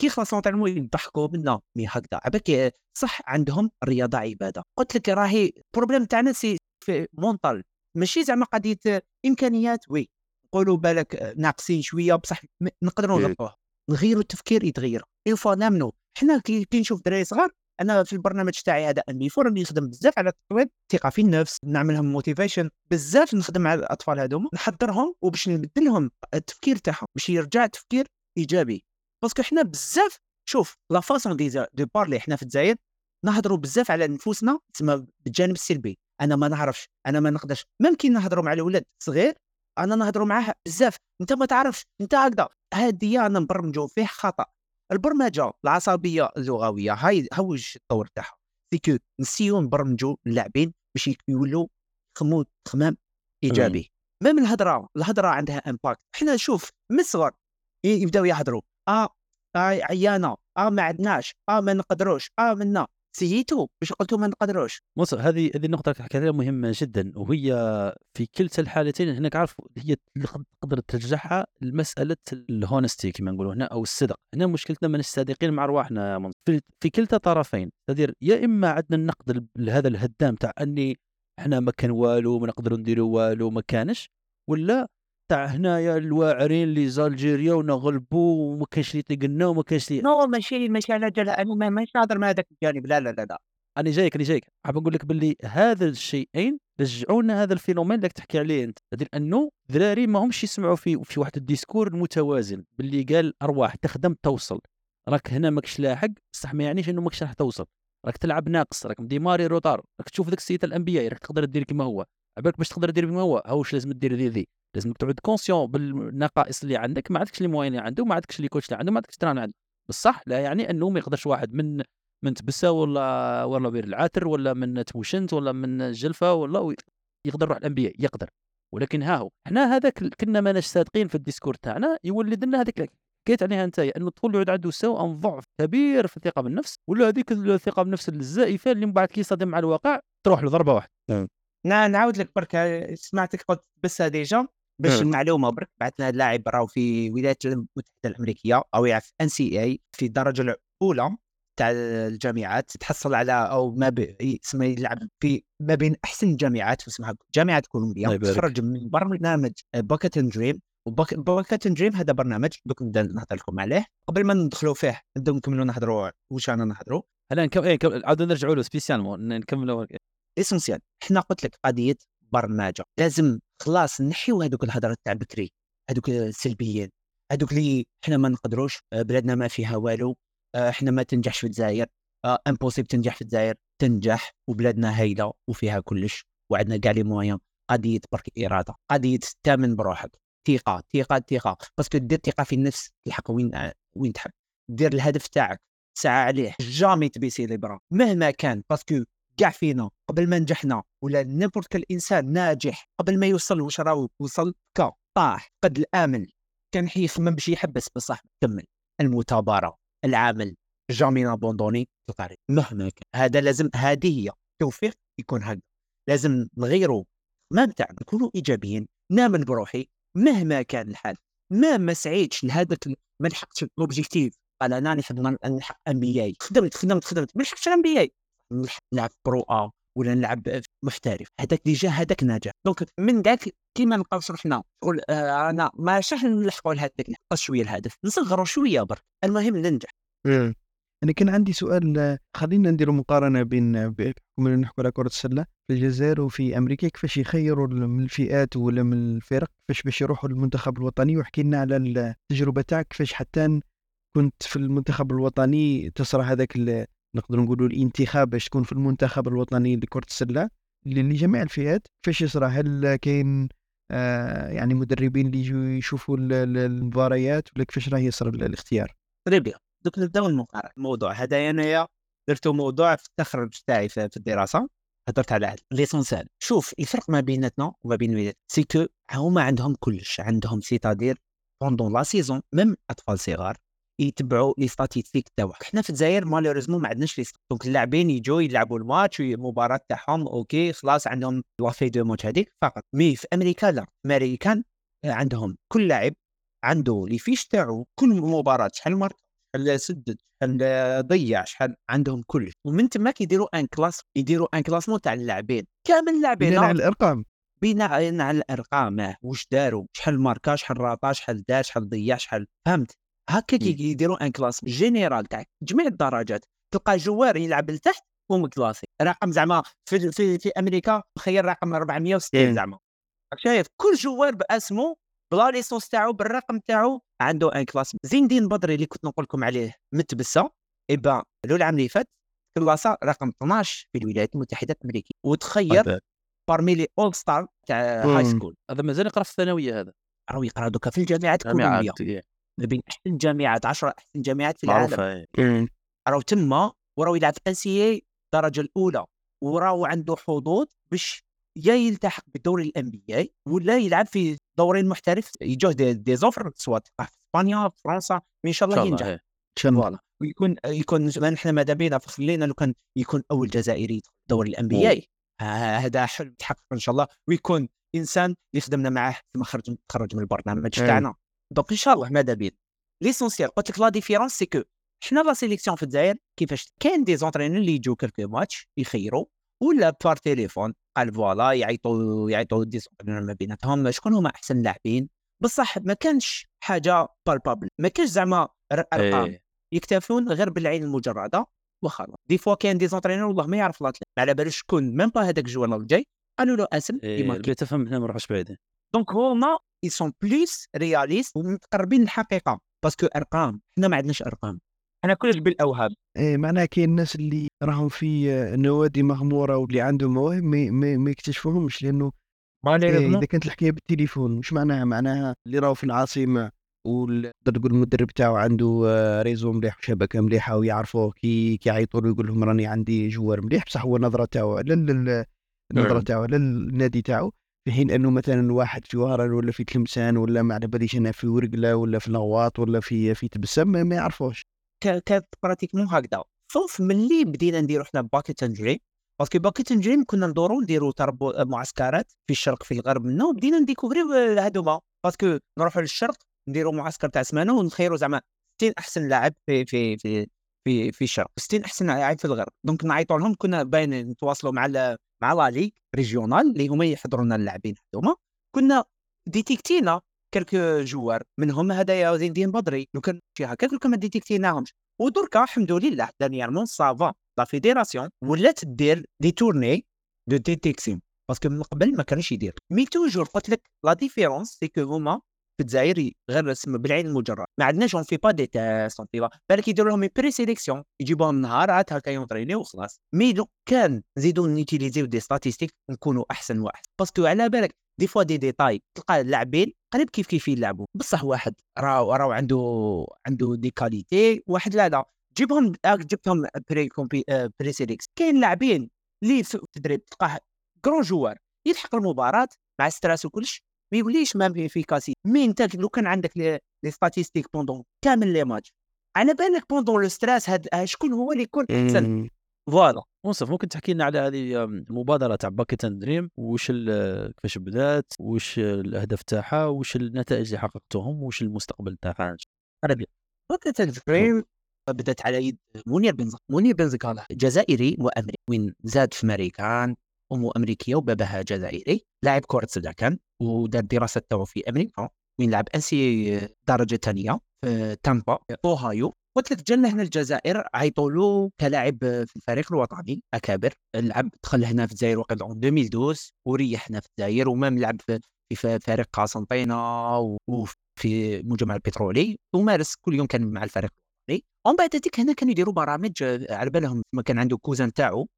كي يخلص l'entraînement يضحكوا منا mais هكذا. على بالك صح عندهم الرياضه عبادة. قلت لك راهي ال problème تاعنا c'est في mental ماشي زعما قضية إمكانيات oui نقولوا بالك ناقصين شوية بصح نقدروا إيه. نغلطوه نغيروا التفكير يتغير. une fois نامنوا. حنا كي نشوف دراري صغار أنا في البرنامج تاعي هذا MB4 راني نخدم بزاف على تطوير الثقة في النفس نعملهم motivation بزاف نخدم على الأطفال هذوما نحضرهم وباش نبدل لهم التفكير تاعهم باش يرجع تفكير إيجابي. parce que حنا بزاف شوف la façon de de parler حنا في الجزائر نهضروا بزاف على نفوسنا تسمى بالجانب السلبي. أنا ما نعرفش أنا ما نقدرش. ممكن نهضروا مع الولد صغير أنا نهضروا معاه بزاف. أنت ما تعرفش أنت هكذا. هذه أنا نبرمجوا فيه خطأ. البرمجة العصبية اللغوية هاي هاوش الطور تاعها. c'est que ن essayer و نبرمجوا اللاعبين باش يولوا يخمموا خمام إيجابي. même الهضره الهضره عندها impact حنا شوف من الصغر يبداو يهضروا آه آه عيانة. آه ما عندناش. آه ما نقدروش. آه منا. c'est tout باش قلتوا ما نقدروش بص هذه هذه النقطة اللي حكيت عليها مهمة جدا وهي في كلتا الحالتين هناك عارف هي تقدر ترجعها لمسألة ال honesty كما نقولوا هنا أو الصدق هنا مشكلتنا ما صادقين مع رواحنا. في, في كلتا طرفين تدير يا إما عندنا النقد ال- لهذا الهدام تاع أني إحنا ما كان والو ما نقدروا نديروا والو ما كانش ولا تاع هنايا الواعرين اللي les Algériens ونغلبوا وما كانش اللي يطيق لنا وما كانش اللي نو ماشي ماشي على جال أنا ما- ماشي نهضر مع هذاك الجانب. لا لا لا لا. أنا جايك أنا جايك. حاب نقول لك باللي هذا الشيئين رجعونا هذا ال phénomène اللي تحكي عليه أنت. هذه أنه ذراري ما همش يسمعوا في في واحد ال discours المتوازن باللي قال أرواح تخدم توصل. راك هنا ماكش لاحق بصح ما يعنيش أنه ماكش راح توصل. راك تلعب ناقص راك démarré retard. راك تشوف ذاك السيد ال NBA راك تقدر دير كما هو. عبالك باش تقدر دير كما هو هاوش لازم دير ذي ذي لازم تعود conscient بالنقائص اللي عندك ما عندكش les moyens اللي عنده ما عندكش les coachs اللي عنده ما عندكش terrain عنده. بصح لا يعني أنه ما يقدرش واحد من من تبسة ولا ولا بير العاتر ولا من تموشنت ولا من الجلفه ولا يقدر يروح ال NBA يقدر. ولكن ها هو حنا هذاك كنا ماناش صادقين في ال discours تاعنا يولد لنا هذيك حكيت عليها انت أنه الطفل يعود عنده سوء ضعف كبير في الثقة بالنفس ولا هذيك الثقة بالنفس الزائفة اللي من بعد كي مع الواقع تروح له ضربه واحدة. نا- نعاود لك برك سمعتك قلت بس déjà باش. المعلومة برك. بعثنا هذا اللاعب راهو في الولايات المتحدة الأمريكية أو يلعب في NCAA في الدرجة الأولى تاع الجامعات تحصل على أو ما ب... اسمه يلعب في ما بين أحسن الجامعات اسمها جامعة كولومبيا. تخرج من برنامج Basket Dream و Basket Dream هذا برنامج دوك نبدأ نهضر لكم عليه. قبل ما ندخلوا فيه نبداو نكملوا نهضروا. واش أنا نهضروا؟ هلا نكمل نكمل- عاودوا نرجعوا له spécialement نكملوا. essentiel حنا قلت لك قضية برمجة. لازم خلاص نحيو هذوك الهضرة تاع بكري هذوك السلبيين هذوك اللي حنا ما نقدروش آه، بلادنا ما فيها والو آه، حنا ما تنجحش في الجزائر impossible تنجح في الجزائر تنجح وبلادنا هايلة وفيها كلش وعندنا كاع les moyens قضية برك إرادة قضية تامن بروحك. ثقة ثقة ثقة. parce que دير ثقة في النفس تلحق وين آه، وين تحب. دير الهدف تاعك. سعى عليه. jamais تبي سيليبرا. مهما كان. parce que كاع فينا قبل ما نجحنا ولا n'importe كل انسان ناجح قبل ما يوصل واش راهو وصل كا طاح فقد الأمل. كان حيخمم باش يحبس بصح كمل. المثابرة العمل jamais ن abandonner مهما كان. هذا لازم هذه هي. توفيق يكون هكذا. لازم نغيروا ما تاعنا نكونوا إيجابيين. نامن بروحي. مهما كان الحال. ما ما سعيتش لهذاك ما لحقتش l'objectif قال أنا نحب نلحق NBA خدمت خدمت خدمت. ما لحقتش NBA نلعب Pro A ولا نلعب محترف. هذاك déjà هذاك ناجح. donc من ذاك كيما نلقاوش روحنا نقول آه أنا ما شاش نلحقوا لهذاك نحقق شوية الهدف. نصغروا شوية برك. المهم ننجح. أنا كان عندي سؤال خلينا نديروا مقارنة بين بحكم نحكوا على كرة السلة في الجزائر وفي أمريكا. كيفاش يخيروا من الفئات ولا من الفرق؟ كيفاش باش يروحوا للمنتخب الوطني؟ وحكي لنا على التجربة تاعك. كيفاش حتى كنت في المنتخب الوطني تصرى هذاك نقدروا نقولوا الانتخاب باش تكون في المنتخب الوطني لكره السلة لجميع الفئات كيفاش يصرى؟ هل كاين آه يعني مدربين اللي يجوا يشوفوا ال- ال- المباريات ولا كيفاش راه يصرى ال- الاختيار؟ très bien دوك نبدأو المقارنه الموضوع. هذا أنايا درتو موضوع في التخرج تاعي في الدراسة هضرت على l'essentiel شوف الفرق ما بيناتنا وما بين الولاد c'est que هما عندهم كلش عندهم c'est-à-dire pendant la saison même أطفال صغار يتبعوا les statistiques تاعك حنا في الجزائر malheureusement ما عندناش les donc اللاعبين يجوا يلعبوا الماتش المباراه تاعهم OK خلاص عندهم la feuille de match هذيك فقط. mais في أمريكا لا. امريكان عندهم كل لاعب عنده les fiches تاعو كل مباراة شحال marqué شحال سدد شحال ضيع شحال عندهم كلش ومن تما كيديروا un class يديروا un classement تاع اللاعبين. كامل اللاعبين بناء على الأرقام. بناء على الأرقام آه، واش داروا شحال ماركا شحال راطا شحال دار شحال ضيع شحال فهمت؟ هكا كي مم. يديروا une classe générale تاع جميع الدرجات تلقى joueur يلعب لتحت ومكلاسي رقم زعما في في, في أمريكا تخيل رقم 460 مم. زعما. شايف؟ كل joueur بأسمه بلا licence تاعو بالرقم تاعو عنده une classe. زين الدين بدري اللي كنت نقول لكم عليه متبسة ايبا لو العام اللي فات كلاسه رقم 12 في الولايات المتحدة الأمريكية. وتخير parmi les all-star تاع. high school هذا مازال يقرأ في الثانوية هذا. راهو يقرأ دوكا في الجامعات جامعات كولومبيا إيه، ما بين احسن الجامعات 10 احسن جامعات في العالم. معروفة إيه. راهو تما وراهو يلعب في NCAA الدرجة الأولى وراهو عنده حظوظ باش يا يلتحق بدوري ال NBA ولا يلعب في دوري محترف يجوه des, des offres سواء تلقاه في إسبانيا في فرنسا إن شاء الله ينجح. إيه. ان شاء الله voilà. ويكون يكون زمان إحنا ماذا بينا خلينا لو كان يكون أول جزائري يدخل دوري ال NBA هذا حلم يتحقق إن شاء الله ويكون إنسان اللي خدمنا معاه ثم خرج تخرج من البرنامج أي. تاعنا. donc ان شاء الله ماذا بينا l'essentiel قلت لك la différence c'est que حنا la sélection في الجزائر؟ كيفاش كاين des entraîneurs اللي يجوا quelques matchs يخيروا ولا par téléphone قال voilà يعيطوا يعيطوا des entraîneurs ما بيناتهم شكون هما أحسن لاعبين؟ بصح ما كانش حاجة palpable ما كانش زعما أرقام. إيه. يكتفون غير بالعين المجردة وخلاص. des fois كاين des entraîneurs والله ما يعرف la taille ما على بالوش شكون؟ même pas هذاك ال joueur الجاي. قالوا له أسم ديما اللي تفهم هنا ما نروحش بعيد donc هما ils sont plus réalistes ومتقربين للحقيقه parce que ارقام حنا ما عندناش ارقام حنا كلش بالأوهام. إيه معناها كاين الناس اللي راهم في نوادي مغمورة واللي عندهم مواهب ما, ما, ما يكتشفوهمش لأنه إيه إذا كانت الحكاية بالتليفون مش معناها؟ معناها اللي راهو في العاصمة ونقدر نقول المدرب تاعو عنده آه، réseau مليح وشبكه مليحة ويعرفوه كي كيعيطوا له يقول لهم راني عندي joueur مليح بصح هو النظره تاعو النظره نعم. تاعو على النادي تاعو. في حين أنه مثلا واحد في وهران ولا في تلمسان ولا ما على باليش أنا في ورقلة ولا في نواط ولا في في تبسم ما يعرفوش. كانت pratiquement هكذا. sauf ملي بدينا نديرو حنا Bucket and Dream. parce que Bucket and Dream كنا ندورو نديرو تربص معسكرات في الشرق في الغرب منا وبدينا نديكوفريو هادوما. parce que نروحو للشرق نديرو معسكر تاع سمانه ونخيرو زعما 60 أحسن لاعب في في في في في الشرق 60 أحسن لاعب في الغرب. donc نعيطوا لهم كنا باين نتواصلوا مع مع la ligue régionale اللي هما يحضروا لنا اللاعبين هذوما كنا ديتيكتينا quelques joueurs منهم هدايا زين الدين بدري. لو كان شي هكاك كان ما ديتيكتيناهمش. ودركا الحمد لله dernièrement ça va la fédération ولات دير des tournées de détection parce que من قبل ما كانش يدير. mais toujours قلت لك la différence c'est que هما في الجزائر غير اسم بالعين المجرد. ما عندناش on fait pas des tests على بالك يديروا لهم présélection يجيبوهم نهارات هكا يونطرينيو وخلاص. mais لو كان نزيدو نيتيليزيو des statistiques نكونوا أحسن واحد. parce que على بالك دي فوا دي ديتاي تلقى اللاعبين قريب كيف كيف يلعبوا. بصح واحد راهو راهو عنده عنده des qualités واحد لا لا. جيبهم آه، جبتهم pré-compé présélec كاين لاعبين اللي في التدريب تلقاه grand joueur يلحق المباراة مع stress وكلش ما يوليش même efficace mais انت لو كان عندك les statistiques pendant كامل les matchs. على بالك pendant le stress هاد شكون هو اللي يكون أحسن. voilà. منصف ممكن تحكي لنا على هذه المبادره تاع Bucket and Dream؟ وش ال- كيفاش بدات؟ وش الأهداف تاعها؟ وش النتائج اللي حققتهم؟ وش المستقبل تاعها؟ عربي. وقت الفريم بدات على يد منير بن منير بن زكالة جزائري وأمريكي وين زاد في امريكان أمه أمريكية وباباها جزائري لاعب كرة سله كان ودار دراسة تاعو في أمريكا وين لعب NC درجة ثانية في تامبا قلت لك جانا هنا الجزائر عيطوا له كلاعب في الفريق الوطني أكابر لعب دخل هنا في الجزائر وقت 2012 وريح هنا في الجزائر و même لعب في فريق قسنطينة وفي المجمع البترولي ومارس كل يوم كان مع الفريق الوطني. ومن بعد هذيك هنا كانوا يديروا برامج على بالهم كان عنده cousin تاعو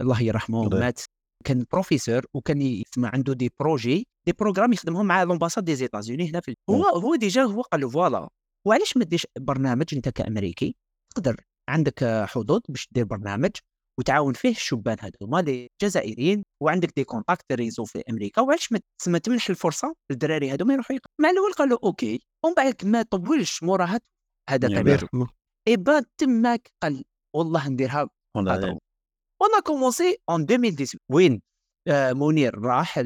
الله يرحمه مات. كان بروفيسور وكان يسمع عنده des projets des programmes يخدمهم مع l'ambassade des États-Unis هنا في هو هو déjà هو قال له voilà وعلاش ما ديرش برنامج أنت كأمريكي؟ تقدر عندك حظوظ باش دير برنامج وتعاون فيه الشبان هذوما اللي جزائريين وعندك des contacts réseau في أمريكا وعلاش ما تسمى تمنح الفرصة للدراري هذوما يروحوا مع الأول قالوا OK ومن بعد ما طولش موراها هذا يرحمه et bah تماك قال والله نديرها هو. on commençait en 2018 وين منير راح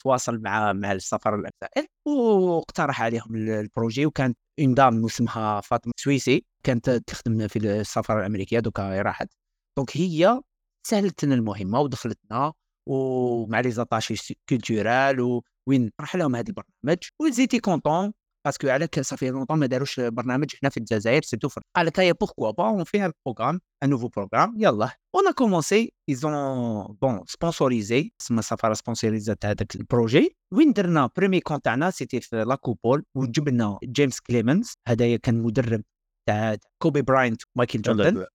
تواصل مع مع السفاره الجزائر واقترح عليهم ال- ال projet وكانت une dame اسمها فاطمة سويسي كانت تخدم في السفاره الأمريكية دوكا راحت donc هي سهلت لنا المهمة ودخلتنا ومع les attachés culturels وين راح لهم هذا البرنامج. و ils étaient contents parce que على ça fait longtemps ما داروش برنامج هنا في الجزائر سيتو في قال لك هيا pourquoi pas on fait un programme un nouveau programme يلا on commençait ils ont bien sponsorisé تسمى السفاره سبونسوريزا تاع هذاك ال projet وين درنا premier camp تاعنا c'était في la Coupole وجبنا جيمس كليمنز هذايا كان مدرب تاع كوبي براينت ومايكل جوردن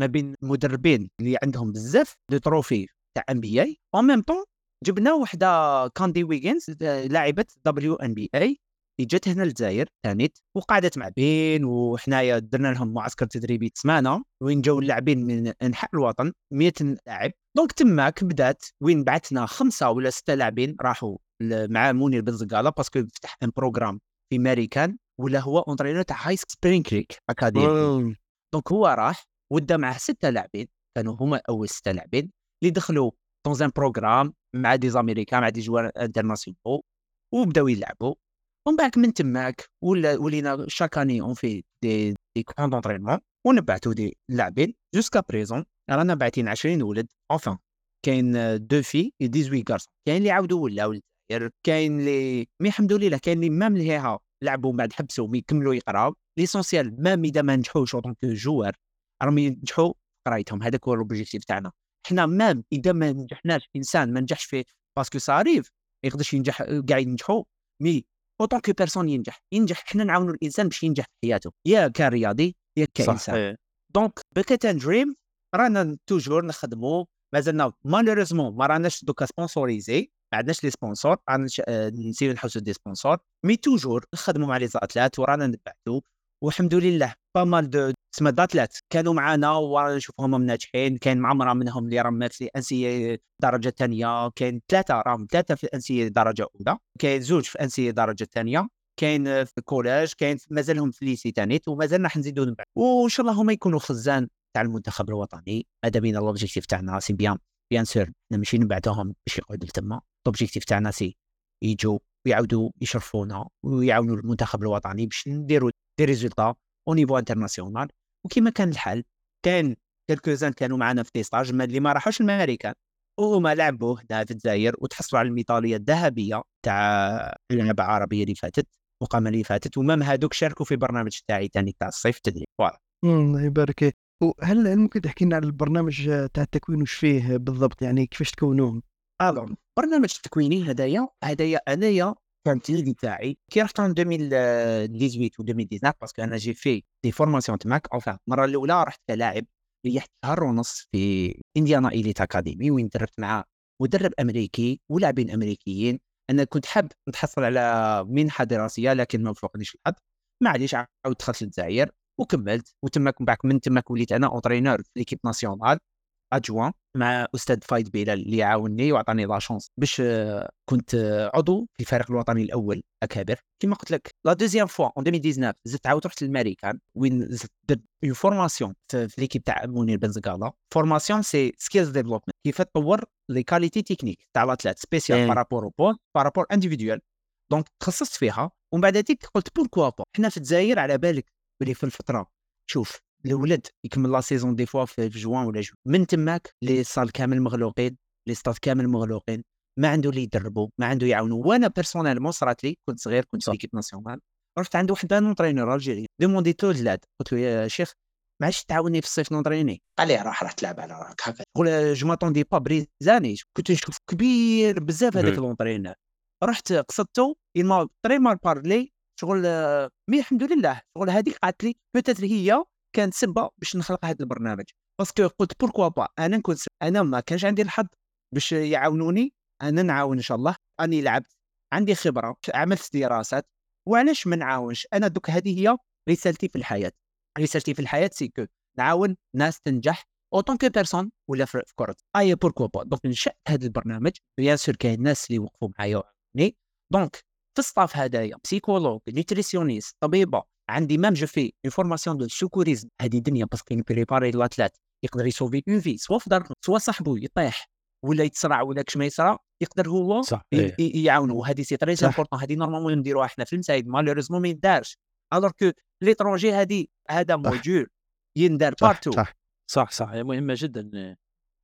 ما بين المدربين اللي عندهم بزاف de trophées تاع NBA en même temps جبنا وحده كاندي ويجنز آه، لاعبه WNBA جات هنا للجزائر ثانيت وقعدت مع بين وحنايا درنا لهم معسكر تدريبي سمانه وين جاو اللاعبين من انحاء الوطن 100 لاعب. donc تماك بدات وين بعثنا خمسة ولا ستة لاعبين راحوا مع منير بن زقاله parce que فتح un programme في ماريكان ولا هو entraîneur تاع High Spring Creek Academy. donc هو راح ودا معه ستة لاعبين كانوا هما أول ستة لاعبين اللي دخلوا dans un programme مع des Américains مع des joueurs internationaux وبداو يلعبوا. ومن بعد من تماك ولا ولينا chaque année on fait des des camps d'entraînement ونبعثوا des لاعبين jusqu'à présent رانا باعتين 20 ولد enfants كاين deux filles 18 garçons كاين اللي عاودوا ولاو كاين اللي mais الحمد لله كاين اللي même ليها لعبوا بعد حبسوا يكملوا يقراو. l'essentiel même إذا ما نجحوش en tant que joueurs راهم ينجحوا قرايتهم. هذاك هو ال objectif تاعنا. حنا même إذا ما نجحناش إنسان ما نجحش في parce que ça arrive ما يقدرش ينجح كاع ينجحوا mais en tant que personne ينجح. ينجح حنا نعاونوا الإنسان باش ينجح في حياته. يا كرياضي يا كإنسان. donc Basket Dream رانا toujours نخدموا مازلنا malheureusement ما راناش دوكا sponsorisés ما عندناش les sponsors راناش آه، نسيو نحوسوا des sponsors mais toujours نخدموا مع les athlètes ورانا نبعثوا والحمد لله. pas mal de تسمى d'athlètes كانوا معنا ورانا نشوفهم ناجحين كاين معمرة منهم اللي راهم في NCAA درجة ثانية كاين ثلاثة راهم ثلاثة في NCAA درجة أولى. كاين زوج في NCAA درجة ثانية كاين في ال collège كاين مازالهم في lycée تانيت ومازلنا حنزيدوا نبعث وإن شاء الله هما يكونوا خزان تاع المنتخب الوطني. هذا بينا l'objectif تاعنا؟ c'est bien. bien sûr ماشي نبعثوهم باش يقعدوا تما. l'objectif تاعنا c'est يجوا ويعاودوا يشرفونا ويعاونوا المنتخب الوطني باش نديروا des résultats au niveau international وكما كان الحال كان quelques-uns كانوا معنا في تيستاج ما اللي ما راحوش الماريكان وهما لعبوا هنا في الجزائر وتحصلوا على الميداليه الذهبية تاع اللعبة العربية اللي فاتت المقامه اللي فاتت و même هادوك شاركوا في برنامج تاعي ثاني تاع الصيف التدريب voilà. الله يبارك. وهل هل ممكن تحكي لنا على البرنامج تاع التكوين وش فيه بالضبط؟ يعني كيفاش تكونوه؟ alors برنامج التكويني هدايا هدايا انايا l'idée تاعي كي رحت en 2018 و 2019 parce que أنا j'ai fait des formations تماك اوفا المرة الأولى رحت كلاعب ريحت شهر ونص في Indiana Elite Academy وين دربت مع مدرب أمريكي ولاعبين أمريكيين. أنا كنت حاب نتحصل على منحة دراسية لكن ما وفقنيش الحظ. معليش عاود دخلت للجزائر وكملت. وتماك من بعد من تماك وليت أنا entraîneur في l'équipe nationale adjoint مع أستاذ فايد بلال اللي عاوني وعطاني la chance باش آه، كنت آه، عضو في الفريق الوطني الأول أكابر. كما قلت لك la deuxième fois en 2019 زدت عاود رحت للماريكان وين زدت درت une formation في l'équipe تاع منير بن زقاله formation c'est skills development كيف تطور les qualités techniques تاع l'athlète spécial. par rapport au bon par rapport individuel donc تخصصت فيها. ومن بعد هذيك قلت pourquoi pas حنا في الجزائر على بالك. بلي في الفترة. شوف. الولد يكمل لا سيزون دي فوا في جوان ولا جو من تماك لي صال كامل مغلوقين لي ستاف كامل مغلوقين ما عنده اللي يدربوا ما عنده يعاونوا وأنا بيرسونيلمون صرات لي كنت صغير كنت في. ليكيب ناسيونال رحت عند واحد ان اونترينور الجيري دومونديتو الجلاد قلت له يا شيخ معليش تعاوني في الصيف نونتريني. قال لي راح راح تلعب على راك هكا قول جو ماتوندي با بريزاني. كنت نشوف كبير بزاف هذاك. لونترينور رحت قصدته يما تري مال بارلي شغل آه، mais الحمد لله. شغل هذيك قالت لي peut-être هي كانت سبة باش نخلق هذا البرنامج. parce que قلت pourquoi pas أنا نكون. أنا ما كانش عندي الحظ باش يعاونوني. أنا نعاون إن شاء الله. أني لعبت. عندي خبرة. عملت دراسات. وعلاش ما نعاونش؟ أنا دوك هذه هي رسالتي في الحياة. رسالتي في الحياة c'est que نعاون ناس تنجح en tant que personne ولا في كرة. et pourquoi pas donc نشأت هذا البرنامج. bien sûr كاين ناس اللي وقفوا معايا donc في ال staff هذايا psychologue nutritionniste طبيبة. عندي même je fais une formation de secourisme هذه دنيا parce que préparer l'athlète يقدر يسوفي une vie soit في دارهم soit صاحبه يطيح. ولا يتصرع ولا كش ما يصرع يقدر هو صح إيه. وهذه c'est très صح. important هذه normalement نديروها إحنا في المساعد. malheureusement ما يندارش. alors que l'étranger هذه هذا موجود يندار partout صح. صح صح. مهمة جدا.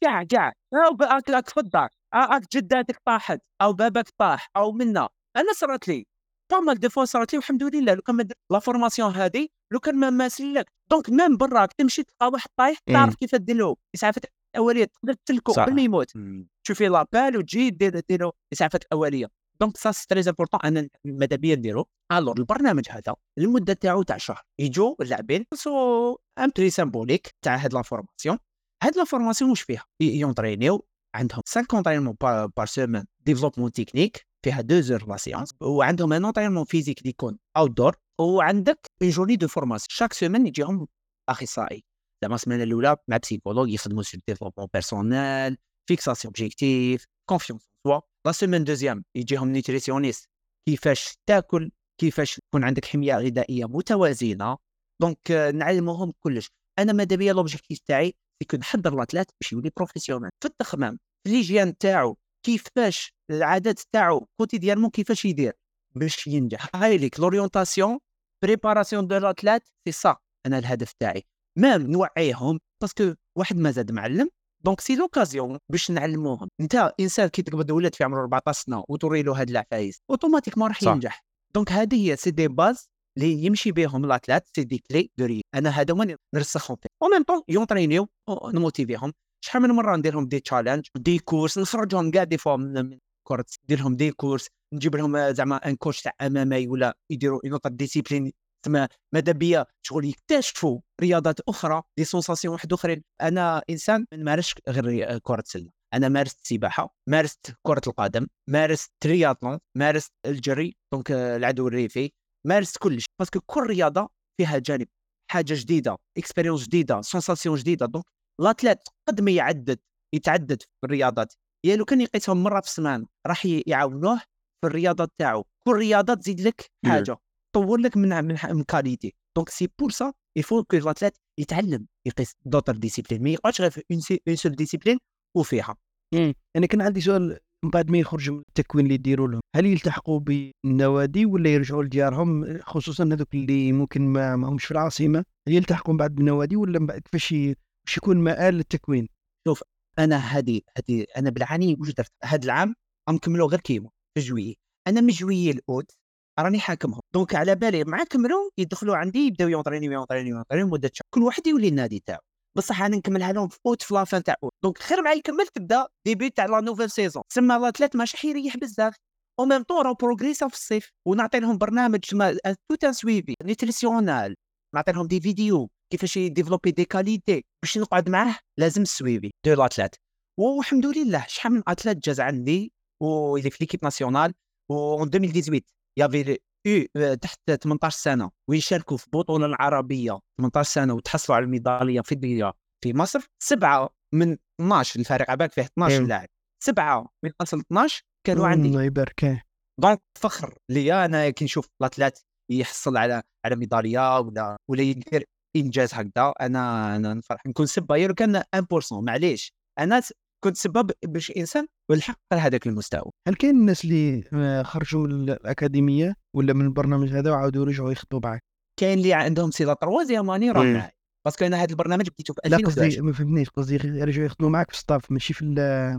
كاع كاع ب- راك في الدار راك جداتك طاحت. أو باباك طاح. أو منا. أنا صارت لي. pas mal de fois صارت لي والحمد لله. لو كان ما درت la formation هذه لو كان ما ما سلك donc même براك تمشي تلقى واحد طايح تعرف كيف دير له إسعافات اوليه تقدر تسلكو. قبل ما يموت. مم. تشوفي لابال وتجي دير له إسعافات أولية. donc ça c'est très important أنا ماذا بيا نديرو؟ alors البرنامج هذا المده تاعو تاع شهر يجوا اللاعبين sous un prix symbolique تاع هاد la formation. هاد la formation واش فيها؟ ي- يونطرينيو عندهم 5 entraînements par semaine développement technique فيها 2 heures la séance وعندهم un entraînement physique اللي يكون outdoor وعندك une journée de formation chaque semaine يجيهم أخصائي. زعما السمانة الأولى مع psychologue يخدموا sur développement personnel fixation objectif confiance soi la semaine deuxième يجيهم nutritionniste كيفاش تاكل؟ كيفاش تكون عندك حمية غذائية متوازنة؟ donc آه، نعلموهم كلش. أنا ماذا بيا؟ l'objectif تاعي c'est نحضر ال athlète باش يولي professionnel في التخمام في l'hygiène تاعو. كيفاش العادات تاعو quotidiennement كيفاش يدير باش ينجح. هاي ليك l'orientation préparation de l'athlète c'est ça أنا الهدف تاعي. même نوعيهم parce que واحد ما زاد معلم. donc c'est l'occasion باش نعلموهم. انت إنسان كي تقبض ولد في عمره 14 سنة وتوري له هاد العفايس automatiquement راح. ينجح. donc هذه هي c'est des bases اللي يمشي بهم ال athlète c'est des clés de réussite أنا هذا هما اللي نرسخهم فيه au même temps يونطرينيو نموتيفيهم. شحال من مرة ندير لهم des challenges des courses نخرجهم كاع des fois من كره ندير لهم des courses نجيب لهم زعما un coach تاع MMA ولا يديروا une autre discipline تما ماذا بيا؟ شغل يكتشفوا رياضات أخرى des sensations واحد أخرين. أنا إنسان ما نمارسش غير كره سله أنا مارست السباحه مارست كرة القدم مارست ترياطلون مارست الجري donc العدو الريفي مارست كلش. parce que كل رياضة فيها جانب. حاجة جديدة expérience جديدة sensation جديدة. donc l'athlète قد ما يعدد يتعدد في الرياضات. يا لو كان يقيسهم مرة في السمان راح يعاونوه في الرياضه تاعو. كل رياضة تزيد لك. حاجة طور لك من من, من qualité donc c'est pour ça il faut que l'athlète يتعلم يقيس d'autres disciplines ما يقعدش غير في une seule discipline وفيها. أنا كان عندي سؤال من بعد ما يخرجوا من التكوين اللي يديروا لهم. هل يلتحقوا بالنوادي ولا يرجعوا لديارهم؟ خصوصا هذوك اللي ممكن ما ما همش في العاصمة. هل يلتحقوا من بعد بالنوادي ولا من بعد؟ كيفاش واش يكون مآل للتكوين. أنا هذه هذه أنا بالعاني واش درت؟ هذا العام غنكملوا غير كيمو في جويي أنا من جويي الاوت راني حاكمهم. دونك على بالي مع كملوا يدخلوا عندي يبداو يونطرينيو يونطرينيو يونطرينيو مدة شهر. كل واحد يولي النادي تاعو. بصح أنا نكملها لهم في اوت في لافان تاع اوت دونك خير معايا كمل تبدا ديبي تاع لا نوفيل سيزون تسمى لا ثلاث ماشي حيريح بزاف. au même temps راهو progressa في الصيف ونعطي لهم برنامج تسمى tout un suivi nutritionnel نعطي لهم des vidéos كيفاش يديفلوبي des qualités باش نقعد معاه لازم ال suivi de l'athlète والحمد لله شحال من athlète جاز عندي واللي في l'équipe nationale و 2018 يافي أو تحت 18 سنة ويشاركوا في البطوله العربية 18 سنة وتحصلوا على الميدالية الفضيه في مصر سبعة من 12 الفريق عباك فيه 12 أيوة. لاعب سبعة من أصل 12 كانوا عندي الله يبارك إيه. دونك فخر ليا أنا كي نشوف الاتلات يحصل على على ميدالية ولا ولا يدير إنجاز هكذا أنا أنا نفرح. نكون سباير كان 1% معليش أنا كنت سبب باش إنسان والحق لهذاك المستوى. هل كاين الناس اللي آه، خرجوا من الأكاديمية ولا من البرنامج هذا وعاودوا رجعوا يخطبوا معك كاين اللي عندهم سي لا تروازيام اني راه. معايا باسكو أنا هذا البرنامج بديته في لا 2011 قصدي ما فهمتنيش. قصدي يرجعوا يخدموا معك في الستاف ماشي في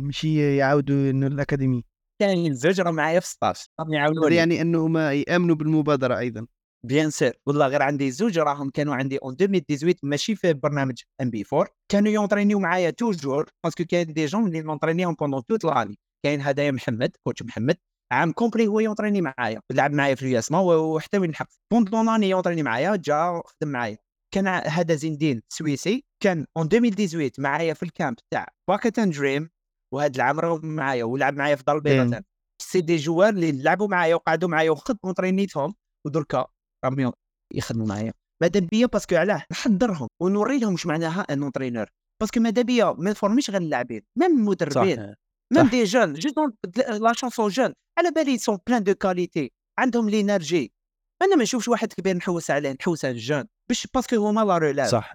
ماشي يعاودوا إنه الاكاديمي كاين زوج راه معايا في 16 راهم يعاونوني. يعني انهم يأمنوا بالمبادرة أيضا. بيان سير والله غير عندي زوج راهم كانوا عندي اون 2018 ماشي في برنامج ام بي 4 كانوا يونطرينيو معايا توجور باسكو كاين دي جون اللي نونطرينيهم بوندون توت لاني كاين هدايا محمد كوتش محمد عام كومبلي هو يونطريني معايا لعب معايا في الياسما وحتى وين نحق بوندون لاني يونطريني معايا جا خدم معايا. كان هذا زين الدين سويسي كان اون 2018 معايا في الكامب تاع باكيت اند دريم وهذا العام راهم معايا ولعب معايا في دار البيضاء. c'est des joueurs اللي لعبوا معايا وقعدوا معايا وخدموا ترينيتهم ودركا راهم يخدموا معايا. ماذا بيا parce que علاه نحضرهم ونوري لهم واش معناها un entraîneur parce que ماذا بيا ما نفورميش غير اللاعبين même المدربين même des jeunes je donne la chance aux jeunes على بالي sont pleins de qualités عندهم l'énergie أنا ما نشوفش واحد كبير نحوس عليه نحوس على ال jeunes. باش parce que هما la relève صح.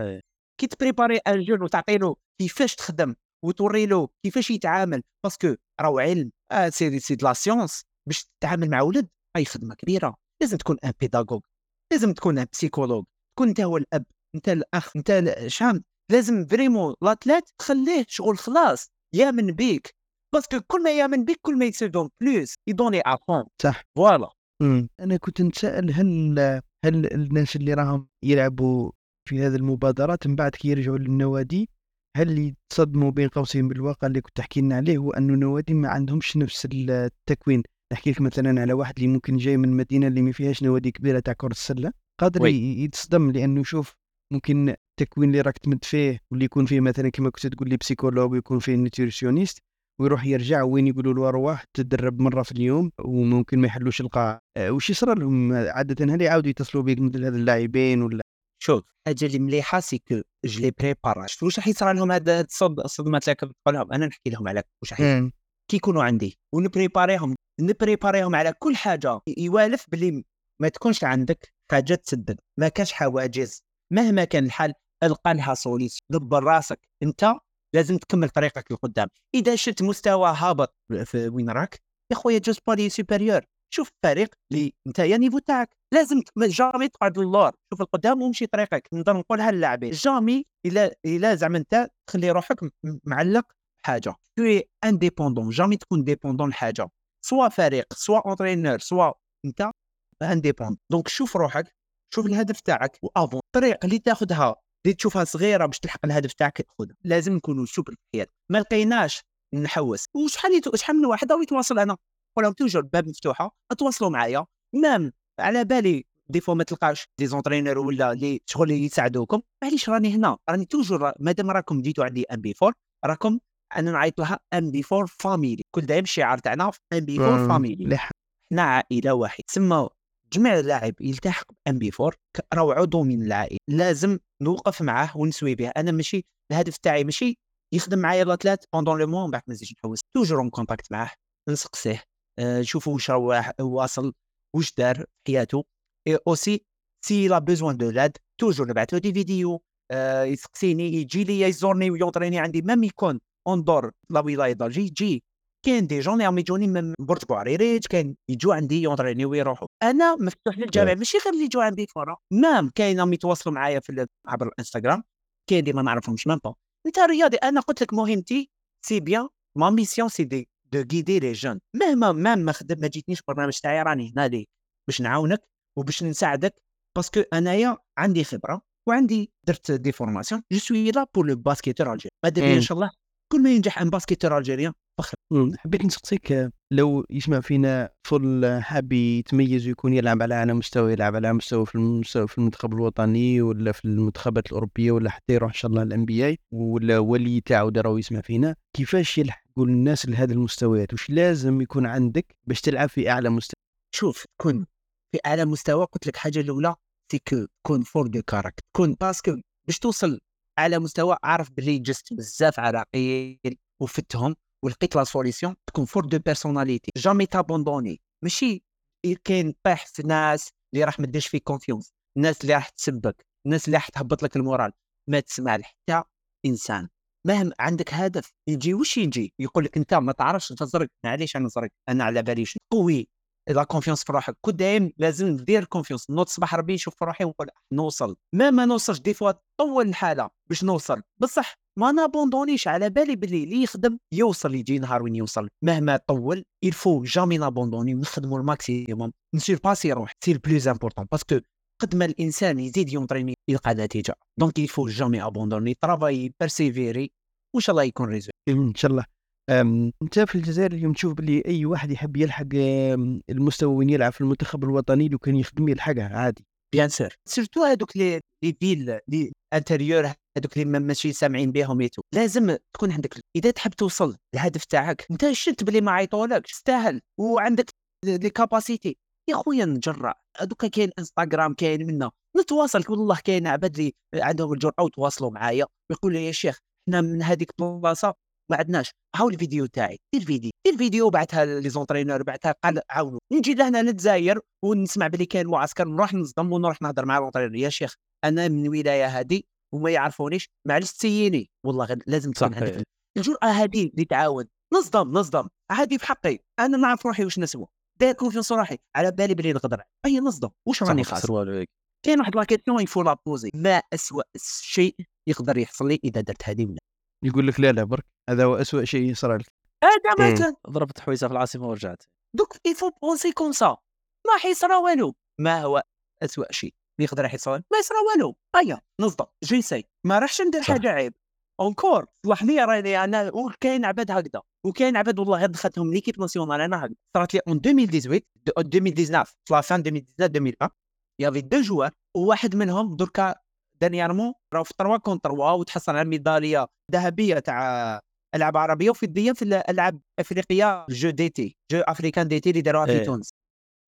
كي تبريباري ان جون وتعطي له كيفاش تخدم وتوري له كيفاش يتعامل باسكو راهو علم. آه سي سي دو لا سيونس باش تتعامل مع ولد هاي خدمة كبيرة. لازم تكون ان بيداغوج لازم تكون بسيكولوج تكون أنت هو الأب أنت الأخ أنت الشام لازم فريمون لاتليت تخليه شغل خلاص يامن بيك باسكو كل ما يامن بيك كل ما يسيدون بلوس يدوني افون صح. فوالا. أنا كنت نتساءل هل هل الناس اللي راهم يلعبوا في هذه المبادرات من بعد كي يرجعوا للنوادي هل يتصدموا بين قوسين بالواقع اللي كنت تحكي لنا عليه هو انه النوادي ما عندهمش نفس التكوين نحكي لك مثلا على واحد اللي ممكن جاي من مدينة اللي ما فيهاش نوادي كبيرة تاع كرة السلة قادر يتصدم لأنه يشوف ممكن التكوين اللي راك تمد فيه واللي يكون فيه مثلا كما كنت تقول لي psychologue ويكون فيه nutritionniste ويروح يرجع وين يقولوا له روح تدرب مرة في اليوم وممكن ما يحلوش القاع. أه، وش يصرى لهم؟ عادة هل يعاودوا يتصلوا بك مثل هذا اللاعبين ولا؟ شوف الحاجة اللي مليحة c'est que je les prépare شفت واش راح يصرى لهم هاد الصد- الصدمات اللي كنت لهم أنا نحكي لهم على واش راح يصرى. كي يكونوا عندي ونبريباريهم نبريباريهم على كل حاجة. يوالف باللي ما تكونش عندك حاجة تسدد. ما كانش حواجز مهما كان الحال ألقى لها solution دبر راسك. أنت لازم تكمل طريقك لقدام. إذا شفت مستوى هابط في وين راك؟ يا خويا جوز palier supérieur شوف فريق اللي أنت يا niveau تاعك. لازم jamais تقعد للور. شوف القدام ومشي طريقك. نقدر نقولها للاعبين jamais الا إلا زعما أنت تخلي روحك معلق حاجة. تو indépendant jamais تكون dépendant لحاجة. soit فريق soit entraîneur soit أنت indépendant donc شوف روحك شوف الهدف تاعك و à fond الطريق اللي تاخذها اللي تشوفها صغيرة باش تلحق الهدف تاعك خذها لازم نكونوا سوبر في ما لقيناش نحوس. وشحال. شحال من واحد؟ راهو يتواصل أنا. لهم toujours الباب مفتوحة. تواصلوا معايا. même على بالي des fois ما تلقاش des entraîneurs ولا اللي شغل يساعدوكم. معليش راني هنا. راني toujours مادام راكم جيتوا عندي MB 4 راكم أنا نعيط لها MB 4 Family. كل دايم الشعار تاعنا MB 4 Family. مليح. إحنا عائلة واحد. تسمى جميع اللاعب يلتحق MB 4 ك- راهو عضو من العائلة. لازم نوقف معاه ونسوي به أنا ماشي الهدف تاعي ماشي يخدم معايا là pendant le moment بعد ما نزيدش نحوس. toujours en contact معاه. نسقسيه. آه، نشوفوا واش واح- واصل واش دار في حياته. et aussi s'il a besoin de l'aide toujours نبعث له des vidéos آه، يسقسيني يجي لي يزورني ويونطريني عندي. même يكون en dehors de la wilaya d'Alger كاين des jeunes راهم يجوني من برج بوعريريج كاين يجوا عندي يونطريني ويروحوا أنا مفتوح للجميع ماشي غير اللي يجوا عندي فورا même كاين راهم يتواصلوا معايا في عبر الانستغرام كاين اللي ما نعرفهمش même pas انت رياضي أنا قلت لك مهمتي c'est bien ma mission c'est de de guider les jeunes مهما même ما خدم ما جيتنيش برنامج تاعي راني هنا ليك باش نعاونك وباش نساعدك parce que انايا عندي خبره وعندي درت des formations je suis là pour le basketteur algérien إن. شاء الله كل ما ينجح un basketteur algérien فخر. حبيت نسقسيك لو يسمع فينا طفل حاب يتميز ويكون يلعب على أعلى مستوى يلعب على مستوى في المستوى في المنتخب الوطني ولا في المنتخبات الأوروبية ولا حتى يروح إن شاء الله ال NBA ولا ولي تاعو راهو يسمع فينا. كيفاش يلحقوا الناس لهذه المستويات؟ وش لازم يكون عندك باش تلعب في أعلى مستوى شوف تكون في أعلى مستوى قلت لك حاجة الأولى c'est que تكون fort de caractère تكون parce que باش توصل اعلى مستوى اعرف بلي جزت بزاف عراقيل وفتهم ولقيت la solution تكون fort de personnalité jamais تابوندوني ماشي كاين طيح في ناس اللي راح ما ديرش فيك confiance الناس اللي راح تسبك. الناس اللي راح تهبط لك ال moral. ما تسمع لحتى إنسان. مهما عندك هدف. يجي وش يجي؟ يقول لك أنت ما تعرفش تزرق. معليش أنا نزرق أنا على بالي شنو. قوي. la confiance في روحك. كل دايم لازم ندير confiance نوض صباح ربي نشوف في روحي ونقول نوصل. ما ما نوصلش des fois طول الحالة باش نوصل. بصح ما نابوندونيش على بالي باللي اللي يخدم يوصل يجي نهار وين يوصل. مهما طول الفو jamais نابوندوني ونخدموا ال maximum نسيرباسي روحي c'est le plus important parce que قد ما الإنسان يزيد يونطريني يلقى نتيجة. دونك il faut jamais abandonner travailler persévérer وإن شاء الله يكون résultat إن شاء الله. أنت في الجزائر اليوم تشوف باللي أي واحد يحب يلحق المستوى وين يلعب في المنتخب الوطني لو كان يخدم يلحقها عادي. bien sûr surtout هذوك les villes les هذوك اللي ما- ماشي سامعين بهم يتو. لازم تكون عندك إذا تحب توصل للهدف تاعك أنت شفت بلي ما عيطولكش تستاهل. وعندك les capacités يا خويا نجرع. دوكا كاين انستغرام كاين منا. نتواصل والله كاين عباد اللي عندهم الجرأة وتواصلوا معايا. ويقول لي يا شيخ إحنا من هذيك البلاصه ما عندناش. هاو الفيديو تاعي دير فيديو دير فيديو وبعثها les entraîneurs بعثها قال عاونوا نجي لهنا للجزائر ونسمع بلي كاين معسكر نروح نصدم ونروح نهضر مع l'entraîneur يا شيخ أنا من الولاية هذه وما يعرفونيش معليش تسيني والله غير لازم تكون. عندك الجرأة هذه اللي تعاون. نصدم نصدم. عادي في حقي أنا نعرف روحي واش نسوى داير confiance روحي على بالي بلي نقدر. أي نصدم. واش راني هيك. كاين واحد la question il faut la poser ما أسوأ شيء يقدر يحصل لي إذا درت هذه ولا يقول لك لا لا برك هذا هو أسوأ شيء صار لك هذا مم. مثلا ضربت حويسه في العاصمة ورجعت. دوك il faut penser comme ça. ما حيصرى والو. ما هو اسوء شيء يقدر يحصل؟ ما يصرى والو. هيا نصدم. j'essaie ما راحش ندير. حاجة عيب. encore لي راني أنا وكاين عباد هكذا وكاين عباد والله غير دخلتهم l'équipe nationale. أنا هكذا. صارت لي en 2018 دو- 2019 في la fin 2019 2020 il y avait deux joueurs وواحد منهم دركا dernièrement راهو في 3 contre 3 وتحصل على ميدالية ذهبية تاع ألعاب عربية وفضية في الألعاب الافريقيه Jeux d'été Jeux africains d'été اللي داروها في إيه. تونس.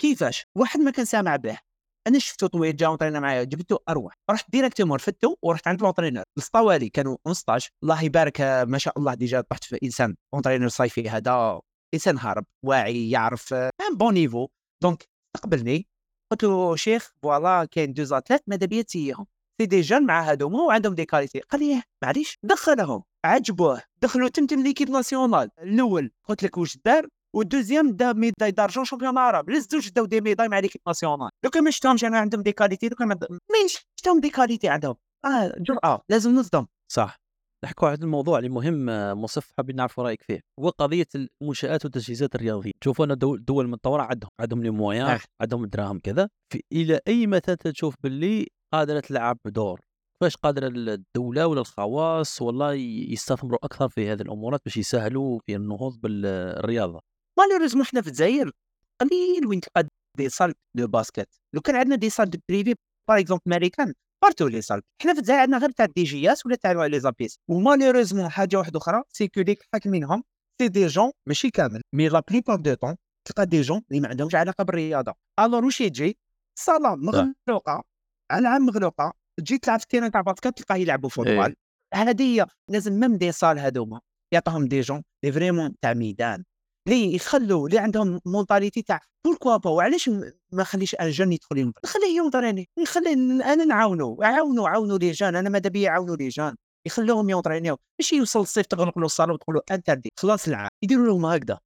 كيفاش؟ واحد ما كان سامع به. أنا شفتو طويل جا اونطرينا معايا جبتو أروح رحت directement رفدتو ورحت عند l'entraîneur السطوالي كانوا 15 الله يبارك ما شاء الله déjà طحت في إنسان entraîneur صيفي هذا إنسان هارب واعي يعرف un bon niveau donc استقبلني قلت له شيخ voilà كاين deux athlètes ماذا بيا تسيهم c'est des jeunes مع هذوما وعندهم des qualités قال لي إيه، معليش دخلهم. عجبوه. دخلوا تمتم l'équipe nationale. الأول قلت لك واش دار وال deuxième دا médaille d'argent champion عرب. الزوج داو des médailles مع l'équipe nationale. لو كان ما شفتهمش أنا عندهم des qualités لو كان ما شفتهم des qualités عندهم؟ آه جرأة لازم نصدم. صح. نحكوا على الموضوع اللي مهم آه، منصف حابين نعرفوا رأيك فيه. هو قضيه المنشآت والتجهيزات الرياضية. تشوفوا أن دول, دول متطوره عندهم. عندهم les moyens. عندهم الدراهم كذا. إلى أي متى تشوف باللي قادرة تلعب دور كيفاش قادرة الدولة ولا الخواص والله يستثمروا أكثر في هذه الأمورات باش يسهلوا في النهوض بالرياضة. malheureusement حنا في الجزائر قليل وين تلقى des salles de basket. لو كان عندنا des salles de privé par exemple américain partout les salles حنا في الجزائر عندنا غير تاع DJS ولا تاع les APC و malheureusement حاجة واحدة أخرى c'est que اللي حاكمينهم c'est des gens ماشي كامل mais la plupart du temps تلقى des gens اللي ما عندهمش علاقة بالرياضة. alors واش يجي؟ صالة مغلوقه العاب مغلوقه تجي تلعب في ال terrain تاع basket تلقاه يلعبوا football هذه هي لازم même des salles هذوما. يعطوهم des gens اللي vraiment تاع ميدان. اللي يخلوا اللي عندهم mentalité تاع pourquoi pas وعلاش ما خليش un jeune يدخل ينظر نخليه ينظر أنا. نخلي أنا نعاونوا عاونوا عاونوا les jeunes. أنا ماذا بيا يعاونوا les jeunes. يخلوهم يونطرينيو ماشي يوصل الصيف تغلق له الصاله وتقول له interdit خلاص العام. يديروا لهم هكذا.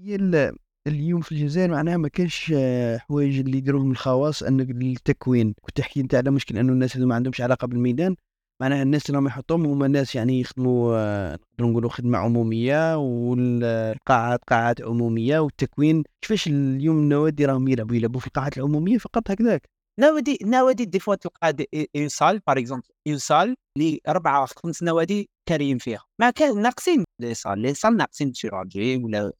هي اليوم في الجزائر معناها ما كانش آه، حوايج اللي يديروهم الخواص ان التكوين. كنت تحكي أنت على مشكل أنه الناس اللي ما عندهمش علاقة بالميدان معناها الناس اللي راهم يحطوهم هما ناس يعني يخدموا آه، نقدروا نقولوا خدمة عمومية والقاعات قاعات عمومية والتكوين. كيفاش اليوم النوادي راهم يلعبوا؟ يلعبوا في القاعات العمومية فقط هكذاك. نوادي نوادي des fois تلقى une salle par exemple une salle اللي اربعه خمس نوادي كاريين فيها. ما كان ناقصين les salles les salles ناقصين شي ولا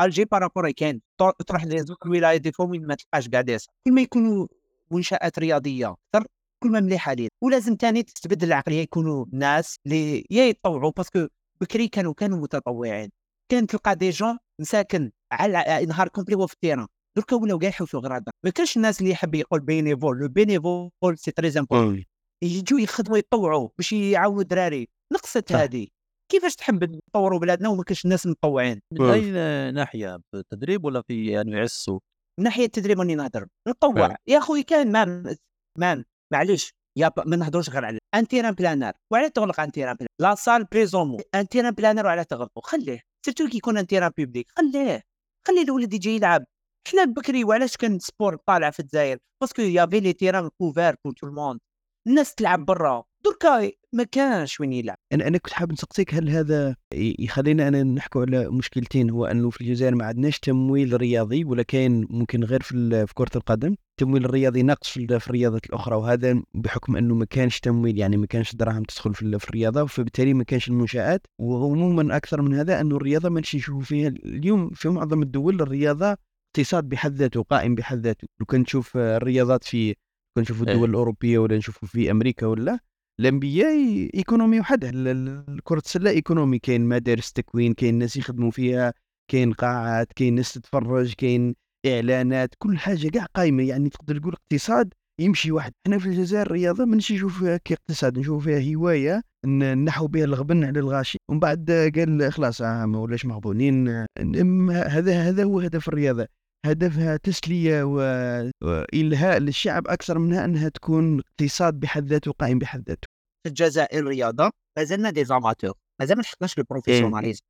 الجي par rapport كاين تر- تروح لزوج الولايات وين ما تلقاش كاع salle كل ما يكونوا منشآت رياضية أكثر كل ما مليحة لينا ولازم ثاني تتبدل العقلية يكونوا ناس اللي يا يتطوعوا parce que بكري كانوا كانوا متطوعين. كان تلقى des gens مساكن على نهار complet هو في ال terrain. دركا ولاو كاع يحوسوا غير هذا ما كانش الناس اللي يحب يقول bénévole. le bénévole c'est très important يجوا يخدموا يتطوعوا باش يعاونوا الدراري. نقصت. هذه. كيفاش تحب نطوروا بلادنا وما كاش الناس متطوعين؟ من. اي ناحية؟ في التدريب ولا في يعني يعسوا من ناحية التدريب راني نهضر. نطوع. يا خويا quand même même معليش يا ب... ما نهضروش غير على un terrain plein air. وعلى تغلق un terrain plein air؟ la salle présumons. un terrain plein air وعلى تغلقوا خليه. surtout كي يكون un terrain public خليه خلي الولد يجي يلعب. حنا بكري وعلاش كان sport طالع في الجزائر؟ parce que y avait les terrains couverts pour tout le monde الناس تلعب برا. دركا ما كانش وين يلعب. أنا أنا كنت حاب نسقسيك هل هذا يخلينا أنا نحكوا على مشكلتين؟ هو أنه في الجزائر ما عندناش تمويل رياضي ولا كاين ممكن غير في في كرة القدم. التمويل الرياضي ناقص في ال- في الرياضات الأخرى وهذا بحكم أنه ما كانش تمويل يعني ما كانش دراهم تدخل في ال- في الرياضة فبالتالي ما كانش المنشآت. وعموما أكثر من هذا أنه الرياضة ما نشوفوا فيها اليوم في معظم الدول الرياضة اقتصاد بحد ذاته قائم بحد ذاته. لو كان تشوف الرياضات في كنشوفوا إيه. الدول الأوروبية ولا نشوفوا في أمريكا ولا الأنبياء إيكونومي وحدها كره السلة إيكونومي. كاين مدارس تكوين كاين ناس يخدموا فيها كاين قاعات كاين ناس تتفرج كاين إعلانات كل حاجة كاع قايمة. يعني تقدر تقول اقتصاد يمشي واحد. حنا في الجزائر الرياضة مانيش نشوف فيها كاقتصاد نشوف فيها هواية نحو بها الغبن على الغاشي. ومن بعد قال خلاص آه ما ولاش مغبونين هذا هذا هو هدف الرياضة. هدفها تسلية و- والهاء للشعب أكثر منها أنها تكون اقتصاد بحد ذاته قائم بحد ذاته. في الجزائر الرياضة مازلنا des amateurs مازال ما لحقناش ال professionnalisme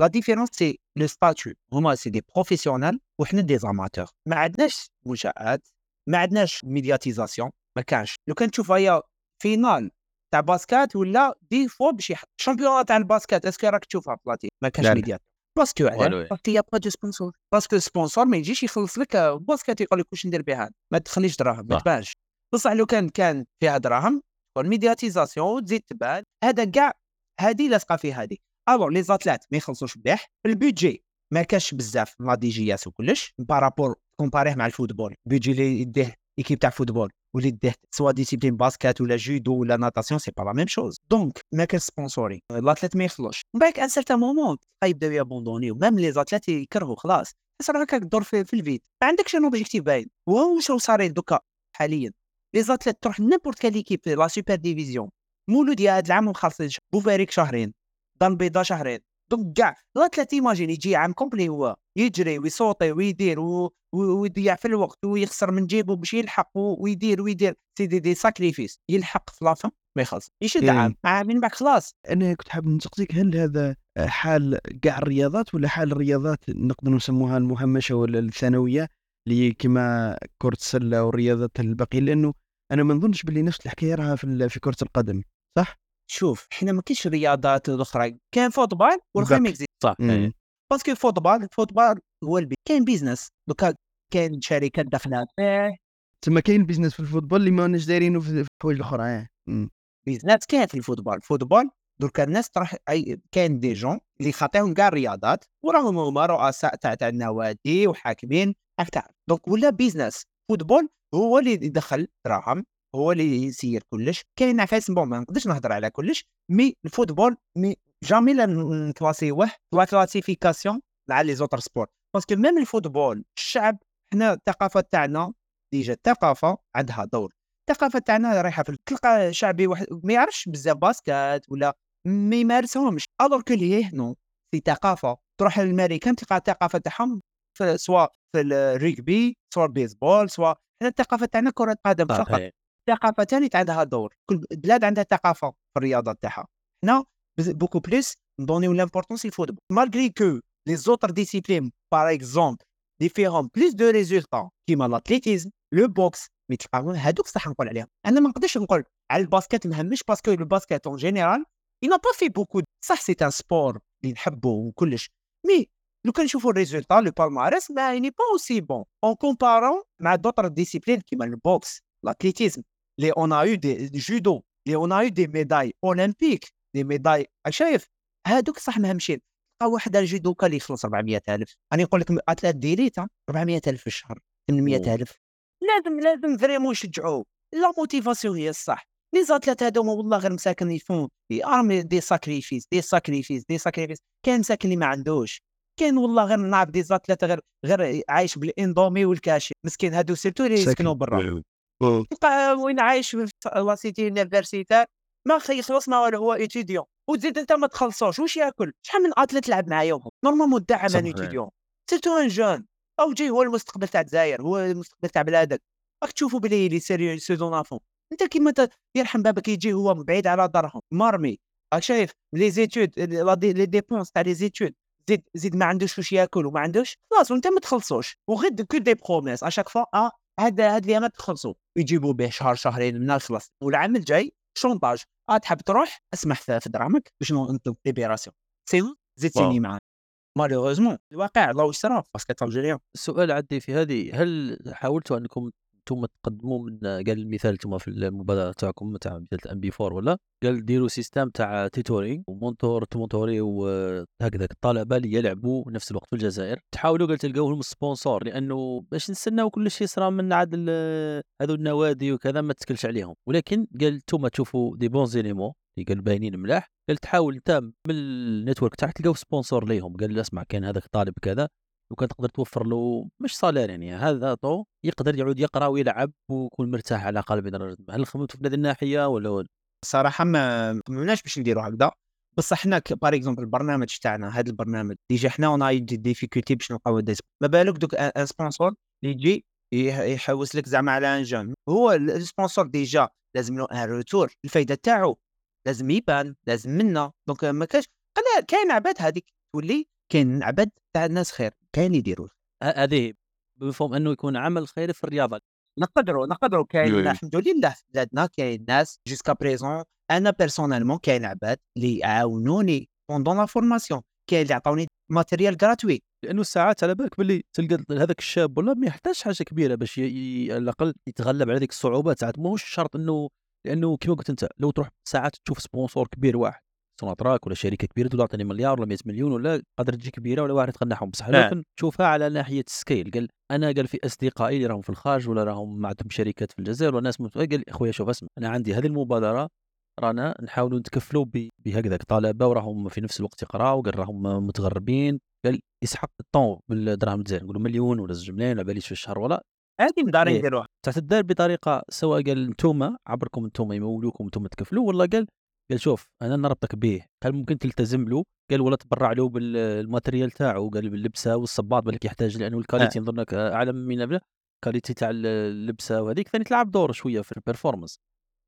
la différence c'est le statut هما c'est des professionnels وحنا des amateurs ما عندناش منشات ما عندناش médiatisation ما كانش. لو كان تشوف هي finale تاع basket ولا des fois باش يحط champion تاع ال basket est-ce que راك تشوفها بلاتي؟ ما كانش la la. média باسكو. علاه باسكو يا با دو سبونسور باسكو سبونسور ما يجيش يخلص لك basket يقول لك واش ندير بها ما تخليش دراهم ما. تبانش بصح لو كان كان فيها دراهم تكون médiatisation وتزيد تبان هذا كاع هذه لاصقه في هذه alors les athlètes ما يخلصوش مليح ال budget ما كاش بزاف la DJS وكلش par rapport comparé مع ال football ال budget اللي يديه équipe تاع football واللي يديه soit discipline basket ولا جودو ولا natation c'est pas la même chose donc ما كاش sponsors les athlètes ما يخلوش من بعد un certain moment يبداو يابوندوني ومام لي زاتليت يكرهوا خلاص. تصير هكاك دور في, في الفيد ما عندكش ان اوبجيكتيف باين وهو واش صارين دوكا حاليا لي زاتليت تروح نيمبورت كال ايكيب لا سوبر ديفيزيون مولود يا هاد العام مخلصين بوفاريك شهرين دار البيضاء شهرين دونك كاع لا ثلاث ايماجين يجي عام كومبلي هو يجري ويصوتي ويدير ويضيع في الوقت ويخسر من جيبه باش يلحق ويدير ويدير سي دي, دي ساكريفيس يلحق في لافا ما يخلص يشد إيه. عام عام من بعد خلاص. أنا كنت حاب نسقسيك هل هذا حال كاع الرياضات ولا حال الرياضات نقدر نسموها المهمشة ولا الثانوية اللي كما كرة السلة والرياضات الباقية؟ لأنه أنا ما نظنش باللي نفس الحكاية راها في كرة القدم شوف حنا ما كاينش رياضات أخرى كاين football والأخرين ما صح مم. إيه. parce que football ال football هو البي كاين business. دوكا كاين شركات داخلة. فيه تما كاين business في ال football اللي ما ناش دايرينه في الحوايج الأخرى. مم. business كاين في ال football ال football دركا الناس تروح أي كاين des gens اللي خاطيهم كاع الرياضات وراهم هما رؤساء تاع تاع النوادي وحاكمين. تعرف donc ولا business. football هو اللي يدخل دراهم هو اللي يسير كلش. كاين عفايس bon ما نقدرش نهضر على كلش mais ال football mais jamais لا نكلاسيوه la classification مع les autres sports parce que même ال football الشعب حنا الثقافة تاعنا déjà الثقافة عندها دور. الثقافة تاعنا رايحة في تلقى شعبي واحد ما يعرفش بزاف basket ولا ما يمارسهمش. alors que chez nous في ثقافة تروح للأمريكان تلقى الثقافة تاعهم سواء في الريغبي سواء البيسبول سواء حنا الثقافة تاعنا كرة قدم فقط. الثقافه تاني عندها دور. كل بلاد عندها ثقافة في الرياضة تاعها بز- beaucoup plus ندونيو l'importance ال football malgré que les autres disciplines par exemple اللي فيهم plus de résultats كيما l'athlétisme le boxe mais هادوك صح نقول عليهم. أنا ما نقدرش نقول على ال basket مهمش parce que ال basket en général il n'a pas fait beaucoup صح c'est un sport اللي نحبه وكلش mais لو كان نشوفوا ال résultat le palmarès ما يعني pas aussi bon en comparant مع d'autres disciplines كيما ال boxe l'athlétisme اللي on a des judos اللي on a des médailles olympiques des médailles شايف هادوك صح مهمشين تلقى واحد ال judoka اللي يخلص 400000 أنا نقول لك athlète d'élite 400000 في الشهر 800000 لازم لازم vraiment نشجعوه la motivation هي الصح les athlètes هادوما والله غير مساكن ils font énormément des sacrifices des sacrifices des sacrifices كاين مساكن اللي ما عندوش كاين والله غير نعرف des athlètes غير غير عايش بالاندومي والكاشي مسكين هادو surtout اللي. يسكنوا برا تلقى وين عايش في la cité universitaire ما خ- يخلص ما والو هو étudiant وتزيد أنت ما تخلصوش. واش يأكل؟ شحال من athlète لعب معايا وهم normalement دعم صح. un étudiant surtout un jeune. أو جاي هو المستقبل تاع الجزائر هو المستقبل تاع بلادك. راك تشوفوا بلي les sérieux saison avant. أنت كيما يرحم بابك يجي هو بعيد على دارهم مرمي. راك شايف les études les dépenses تاع les études. زيد زيد ما عندوش واش يأكل وما عندوش خلاص وأنت ما تخلصوش. وغير que des promesses à chaque fois آه هذا هاد ما تخلصوا يجيبوا به شهر شهرين من خلص والعام الجاي شونطاج. آه تحب تروح اسمح في دراهمك باش نطلب ليبيراسيون سي زيد واو. سيني معاه مالوغوزمون الواقع الله واش صرا باسكو الجيريان السؤال عندي في هذه هل حاولتوا أنكم أنتم تقدموا من قال المثال أنتم في المبادره تاعكم تاع مثال الام بي 4 ولا؟ قال ديروا سيستم تاع تيتوري ومونتور تمونتوري وهكذاك الطلبة اللي يلعبوا نفس الوقت في الجزائر تحاولوا قال تلقاو لهم سبونسور لأنه باش نستناو كل شيء صرا من عاد هذو النوادي وكذا ما تكلش عليهم. ولكن قال أنتم تشوفوا des bons éléments اللي قال باينين ملاح قال تحاول انت من ال network تاعك تلقاو sponsor ليهم. قال اسمع كان هذاك طالب كذا وكان تقدر توفر له مش salaire يعني هذا طو يقدر يعود يقرأ ويلعب ويكون مرتاح على الاقل الرجل. هل خممتوا في هذه الناحية ولا ولا؟ صراحة ما خممناش باش نديروا هكذا بصح حنا par exemple البرنامج تاعنا هذا البرنامج déjà حنا on a des difficultés باش نلقاو ما بالك دوك un sponsor اللي يجي يح- يحوس لك زعما على un jeune هو ال sponsor déjà لازم له un retour الفايدة تاعو لازم يبان لازم منا donc ما كاش كاين عباد هذيك تولي كاين عباد تاع الناس خير كاين يديروا هذه بمفهوم أنه يكون عمل خيري في الرياضة. نقدروا نقدروا كاين. الحمد لله في بلادنا كاين ناس jusqu'à présent أنا personnellement كاين عباد اللي يعاونوني pendant la formation كاين اللي عطاوني matériel gratuit لأنه ساعات على بالك باللي تلقى هذاك الشاب ولا ما يحتاج حاجة كبيرة باش ي... ي... على الأقل يتغلب على هذيك الصعوبات ساعات ماهوش شرط أنه لأنه كما قلت أنت لو تروح ساعات تشوف sponsor كبير واحد. سوناتراك ولا شركة كبيرة تقول اعطيني مليار ولا 100 مليون ولا قادر تجي كبيرة ولا واحد يتغناهم بصح نعم. لكن تشوفها على ناحية scale قال أنا قال في أصدقائي اللي راهم في الخارج ولا راهم ما عندهم شركات في الجزائر ولا ناس. قال أخويا شوف اسمع أنا عندي هذه المبادرة رانا نحاولوا نتكفلوا بهكذاك طلبة وراهم في نفس الوقت يقراوا قال راهم متغربين قال يسحق الطون بالدراهم الجزائر نقولوا مليون ولا زوج ملايين على باليش في الشهر ولا هذه مدارين إيه. يديروها تعتدار بطريقة سواء قال أنتم عبركم أنتم يمولوكم أنتم تكفلوا ولا قال قال شوف أنا نربطك به قال ممكن تلتزم له؟ قال ولا تبرع له بالماتريال تاعو قال باللبسة والصباط بالك يحتاج لأنه الكاليتي نظن لك أعلى من الكاليتي تاع اللبسة وهذيك ثاني تلعب دور شوية في البرفورمانس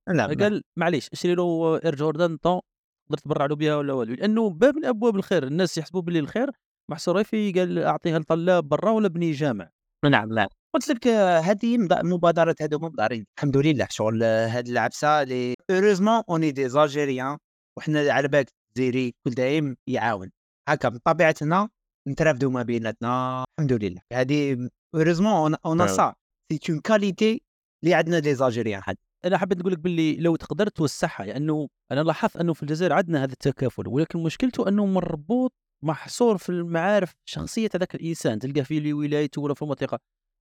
لا قال معليش اشتري له Air Jordan طون تقدر تبرع له بها ولا والو؟ لأنه باب من أبواب الخير الناس يحسبوا باللي الخير محصور في قال أعطيها لطلاب برا ولا بني جامع. نعم لا قلت لك هذه مبادرات هذو مبادرين الحمد لله شغل هاد العفسة اللي heureusement on est des Algériens وحنا على بالك الجزائري كل دايم يعاون. هكا بطبيعتنا نترافدوا ما بيناتنا. الحمد لله. هذه heureusement on. ça سي اون كاليتي اللي عندنا les Algériens حد. أنا حبيت نقول لك باللي لو تقدر توسعها لأنه أنا لاحظت أنه في الجزائر عندنا هذا التكافل ولكن مشكلته أنه مربوط محصور في المعارف شخصية هذاك الإنسان تلقاه في ولايته ولا في المنطقة.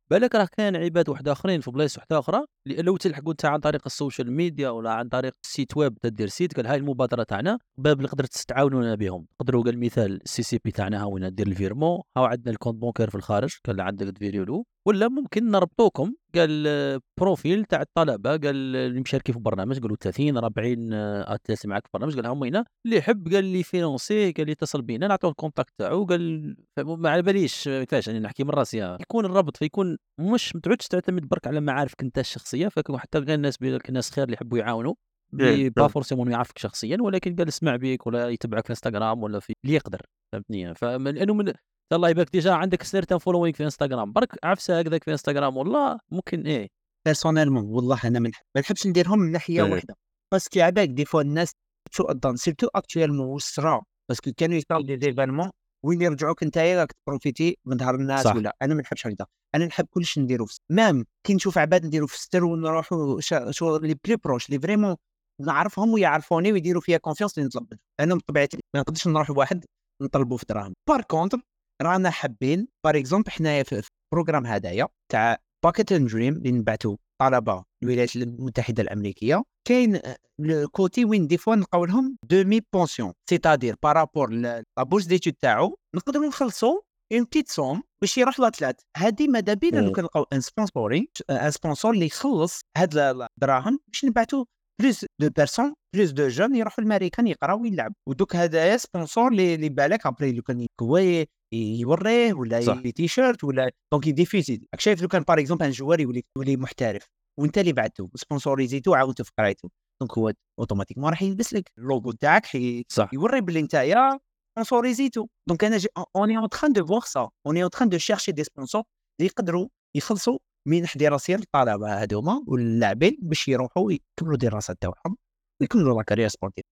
بالك راه كان عباد واحد آخرين في بلايص واحدة أخرى لو تلحقوا انت عن طريق ال social media ولا عن طريق ال site web تدير site قال هاي المبادرة تاعنا باب اللي قدرت تتعاونوا بهم. تقدروا قال مثال ال CCP تاعنا ها وين دير ال virement ها عندنا ال compte bancaire في الخارج قال عندك تفيريو له ولا ممكن نربطوكم قال آه، profil تاع الطلبة. قال اللي مشاركين في البرنامج قالوا 30 40 آه، athlètes معك في البرنامج. قال هم هنا. اللي يحب قال les financer قال لي اتصل بينا نعطوه ال contact تاعو. قال ما على باليش كيفاش يعني نحكي من راسي آه. يكون الربط فيكون مش ما تعودش تعتمد برك على معارفك أنت الشخصية فيكون حتى غير الناس الناس خير اللي يحبوا يعاونوا إيه، اللي با فهمت. forcément يعرفك شخصيا ولكن قال اسمع بيك ولا يتبعك في انستغرام ولا في اللي يقدر فهمتني؟ فمن لأنه من الله يبارك déjà عندك certain following في إنستغرام. برك عفسة هكذاك في إنستغرام. والله ممكن إيه. personnellement والله أنا ما نحبش نديرهم من ناحية إيه. واحدة. باسكو عباك دي فوا الناس الظن surtout actuellement وصرا parce que كانوا يصراو des événements وين يرجعوك انت راك تبروفيتي من ظهر الناس صح. ولا أنا ما نحبش هكذا أنا نحب كلش نديرو في même كي نشوف عباد نديرو في ستر ونروحوا شا- شغل لي بلي proches لي vraiment نعرفهم ويعرفوني ويديروا فيها confiance اللي نطلب منهم. أنا بطبيعتي ما نقدرش نروح لواحد نطلبوا في دراهم par contre رانا حابين par exemple حنايا في ال programme هذايا تاع باكيت اند دريم اللي نبعثوا طلبة الولايات المتحدة الأمريكية. كاين ال côté وين des fois نلقاو لهم demi-pension c'est-à-dire par rapport la bourse d'études تاعو نقدروا نخلصوا une petite somme باش يروح l'athlète هذه ماذا بينا؟ لو. كان نلقاو un sponsoring un sponsor اللي يخلص هاد الدراهم باش نبعثوا plus de personnes plus de jeunes يروحوا الماريكان يقراو ويلعبوا ودوك هذايا sponsor اللي بالك après لو كان هو يوريه ولا. يدي تي شيرت ولا donc يديفيسي راك شايف لو كان par exemple un joueur يولي يولي محترف وانت اللي بعته سبونسوريزيتو عاونته في قرايته donc هو automatiquement راح يلبس لك اللوغو تاعك حي- صح. يوري باللي نتايا سبونسوريزيتو. donc أنا on est en train de faire ça on est en train de chercher des sponsors اللي يقدروا يخلصوا من حدي راسير الطلبه هذوما واللاعبين باش يروحوا يكملوا الدراسات تاعهم. ويكملوا la carrière sportive.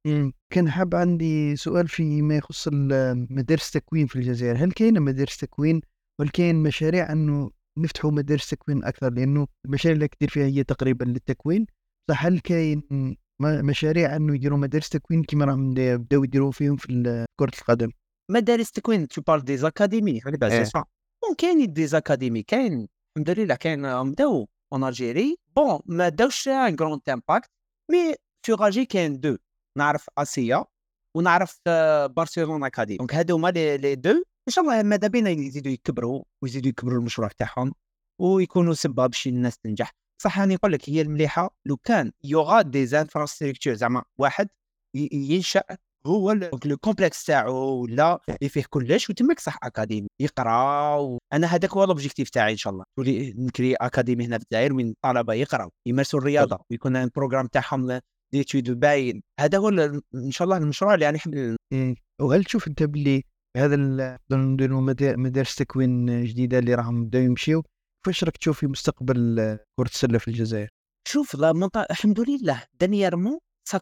كان حاب عندي سؤال فيما يخص مدارس التكوين في الجزائر. هل كاينة مدارس تكوين؟ وهل كاين مشاريع أنه نفتحوا مدارس تكوين أكثر؟ لأنه المشاريع اللي كدير فيها هي تقريبا للتكوين. بصح هل كاين مشاريع أنه يديروا مدارس تكوين كيما راهم دا- بداو يديروا فيهم في كرة القدم؟ مدارس تكوين tu parles des académies. بالك bon كاين des académies كاين الحمد لله كاين آه، بداو. en Algérie bon ما داوش un grand impact mais الجي كاين deux نعرف آسيا ونعرف آه، برشلونة académie donc هادو هما les deux. إن شاء الله ماذا بينا يزيدوا يكبروا ويزيدوا يكبروا المشروع تاعهم ويكونوا سبب باش الناس تنجح. صح راني نقول لك هي المليحة. لو كان y aura des infrastructures زعما واحد ينشأ هو le complexe تاعو ولا اللي فيه كلش وتماك صح académie. يقرأ و... أنا هذاك هو l'objectif تاعي إن شاء الله. تولي نكري académie هنا في الجزائر وين الطلبه يقراو يمارسوا الرياضة ويكون ال programme تاعهم ديتود باين هذا هو إن شاء الله المشروع اللي يعني إيه. وهل تشوف أنت باللي هذا نديروا مدا- مدارس تكوين جديدة اللي راهم بداو يمشيو كيفاش راك تشوف في مستقبل كرة السلة في الجزائر؟ شوف لا منطقة الحمد لله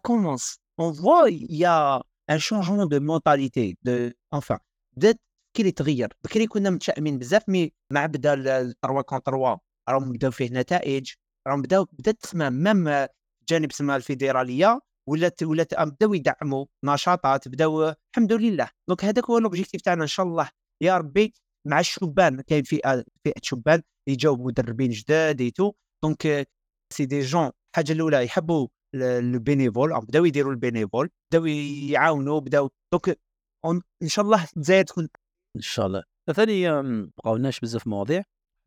commence on voit il y a un changement de mentalité de enfin بدات التفكير يتغير بكري كنا متشائمين بزاف مي مع بدا ال- ال 3 كون 3 راهم بداو فيه نتائج راهم بداو بدات تسمع même جانب سما الفيدرالية ولات ولات بداو يدعموا نشاطات بداو الحمد لله. donc هذاك هو l'objectif تاعنا إن شاء الله. يا ربي مع الشبان كاين فئة فئة شبان يجاو مدربين جداد et tout donc c'est des jeunes الحاجة الأولى يحبوا ال bénévole بداو يديروا ال bénévole بداو يعاونوا بداو donc إن شاء الله الجزائر تكون. إن شاء الله. ثاني بقاولناش بزاف مواضيع.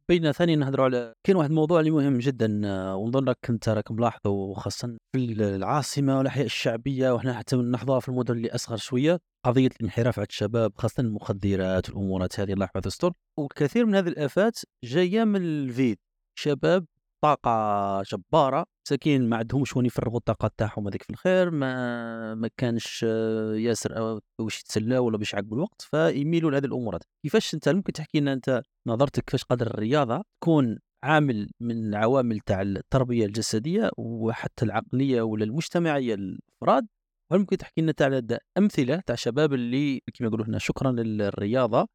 بينا ثاني نهضروا على كاين واحد الموضوع اللي مهم جدا آه، ونظن راك انت راك ملاحظه وخاصه في العاصمة والأحياء الشعبية وحنا حتى نلاحظوها في المدن اللي أصغر شوية قضية الانحراف على الشباب خاصة المخدرات والأمورات هذه الله يحفظ يستر وكثير من هذه الآفات جاية من الفيد. شباب طاقة جبارة مساكين ما عندهمش وين يفرغوا الطاقة تاعهم هذيك في الخير ما ما كانش آه، ياسر أو باش يتسلاو ولا باش يعقبوا الوقت فيميلوا لهذه الامورات كيفاش أنت ممكن تحكي لنا أنت نظرتك كيفاش قدر الرياضة تكون عامل من العوامل تاع التربية الجسدية وحتى العقلية ولا المجتمعية للافراد هل ممكن تحكي لنا د- أمثلة تاع شباب اللي كما يقولوا هنا شكرا للرياضة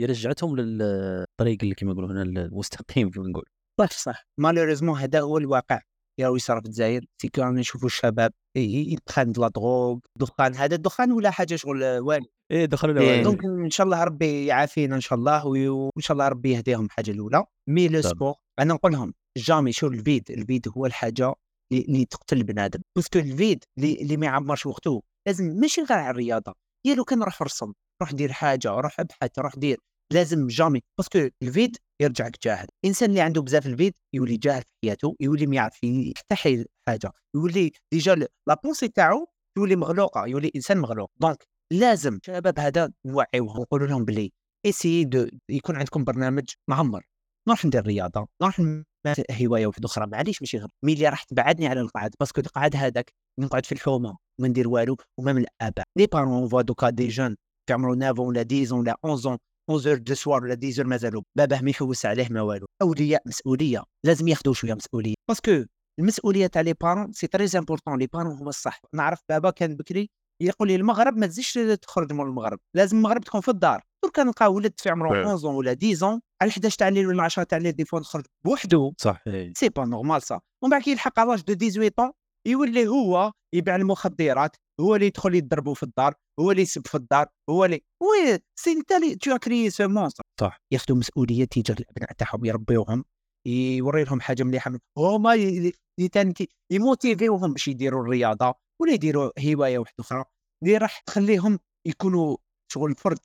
رجعتهم للطريق اللي كما يقولوا هنا المستقيم كما نقول. صح صح. malheureusement هذا هو الواقع. يا يصرى في الجزائر c'est que رانا نشوفوا الشباب de la drogue دخان هذا الدخان ولا حاجة شغل والو. إيه دخلوا إيه. لنا donc إن شاء الله ربي يعافينا إن شاء الله وإن شاء الله ربي يهديهم الحاجة الأولى. mais le. sport أنا نقول لهم jamais شو ال vide ال vide هو الحاجة اللي تقتل البنادم. parce que ال vide اللي, اللي ما يعمرش وقته. لازم ماشي غير على الرياضة. يا لو كان روح رسم روح دير حاجة روح ابحث روح دير. لازم jamais parce que ال vide يرجعك جاهل. الانسان اللي عنده بزاف ال vide يولي جاهل في حياته يولي ما يعرف يفتح حاجة يولي déjà la pensée تاعو يولي مغلوقة يولي إنسان مغلوق. donc لازم الشباب هذا نوعيوهم ونقولوا لهم بلي essayez de يكون عندكم برنامج معمر. نروح ندير رياضة نروح هواية واحدة أخرى معليش ماشي غير. mais اللي راح تبعدني على القعد parce que القعد هذاك نقعد في الحومة وما ندير والو و même الآباء. les parents fois دوكا des jeunes في عمره 9 ولا 10 ولا 11 11 du soir ولا 10 مازالوا باباه ما يحوس عليه ما والو. أولياء مسؤولية. لازم ياخذوا شوية مسؤولية. parce que المسؤولية تاع les parents c'est très important les parents هما الصح. نعرف بابا كان بكري يقول لي المغرب ما تزيدش تخرج من المغرب. لازم المغرب تكون في الدار. درك نلقى ولد في عمره فعلا. 11 ولا 10 على 11 تاع الليل ولا 10 تاع الليل des fois نخرج بوحدو. صح. c'est pas normal ça. ومن بعد كي يلحق على l'âge de 18 ans يولي هو يبيع المخدرات هو اللي يدخل يضربوا في الدار. هو اللي يسب في الدار هو اللي oui c'est انت اللي tu crées ce monstre صح. ياخذوا مسؤولية تجاه الأبناء تاعهم يربيوهم يوري لهم حاجة مليحة هما يموتيفيوهم باش يديروا الرياضة ولا يديروا هواية واحدة أخرى. اللي راح تخليهم يكونوا شغل فرد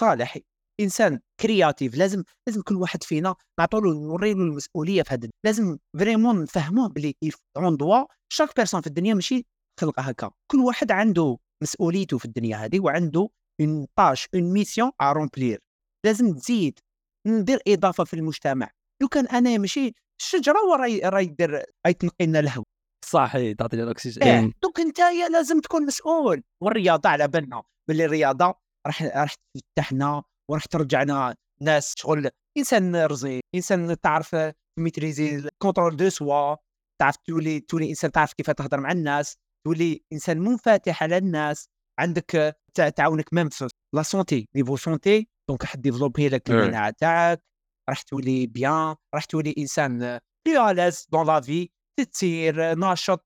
صالح إنسان créatif لازم لازم كل واحد فينا نعطوا له نوري له المسؤولية في هذا لازم vraiment نفهموه بلي on doit chaque personne في الدنيا ماشي خلقه هكا. كل واحد عنده مسؤوليته في الدنيا هذه وعنده une tâche une mission à remplir لازم تزيد ندير إضافة في المجتمع. لو كان أنا ماشي الشجرة وراي راي يدير راي تنقي لنا الهواء. صح إيه، تعطيني الأكسجين. إيه. دوك أنت يا لازم تكون مسؤول. والرياضة على بالنا. باللي الرياضة راح راح تفتحنا وراح ترجعنا ناس شغل. إنسان رزين إنسان تعرف maîtriser contrôle de soi تعرف تولي تولي إنسان تعرف كيف تهضر مع الناس. تولي إنسان منفتح على الناس عندك تع- تعاونك même في la santé niveau santé donc حد développer لك إيه. المناعة تاعك راح تولي bien راح تولي إنسان plus dans la vie تتسير ناشط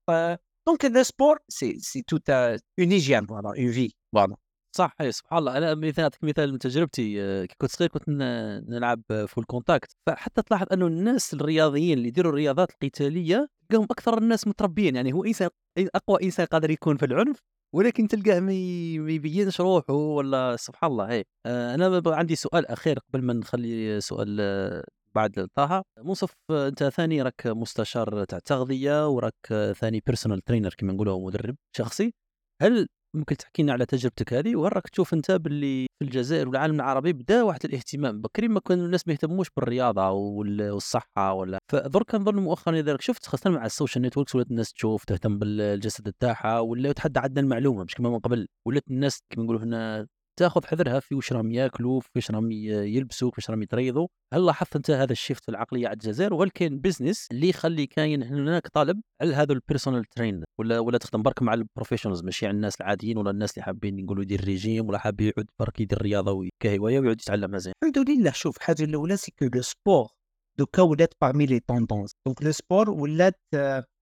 donc le sport c'est c'est toute une hygiène voilà une vie voilà صح اي سبحان الله. أنا مثال أعطيك مثال من تجربتي آه، كي كنت صغير كنت نلعب full contact فحتى تلاحظ أنه الناس الرياضيين اللي يديروا الرياضات القتالية تلقاهم أكثر الناس متربيين. يعني هو إنسان أي- أقوى إنسان قادر يكون في العنف ولكن تلقاه ما يبينش روحه ولا سبحان الله هي آه، أنا عندي سؤال أخير قبل ما نخلي سؤال آه، بعد طه. منصف آه، أنت ثاني راك مستشار تاع تغذية وراك آه، ثاني personal trainer كما نقولوا مدرب شخصي. هل ممكن تحكي لنا على تجربتك هذه وهل راك تشوف أنت باللي في الجزائر والعالم العربي بدا واحد الاهتمام. بكري ما كانوا الناس ما يهتموش بالرياضة وال- والصحة ولا. فدرك كنظن مؤخرا اذا شفت خاصة مع ال social networks ولات الناس تشوف تهتم بالجسد تاعها ولا تحدى عندنا المعلومة مش كما من قبل. ولات الناس كما نقولوا هنا تاخذ حذرها في واش راهم ياكلوا في واش راهم يلبسوا في واش راهم يتريضوا. هل لاحظت أنت هذا ال shift في العقلية على الجزائر وهل كاين business اللي يخلي كاين هناك طالب على هذا ال personal train ولا ولا تخدم برك مع ال professionals ماشي على الناس العاديين ولا الناس اللي حابين يقولوا يدير ريجيم ولا حاب يعود برك يدير رياضة كهوايه ويعود يتعلمها زين. الحمد لله. شوف الحاجة الأولى c'est que le sport دوكا ولات parmi les tendances donc le sport ولات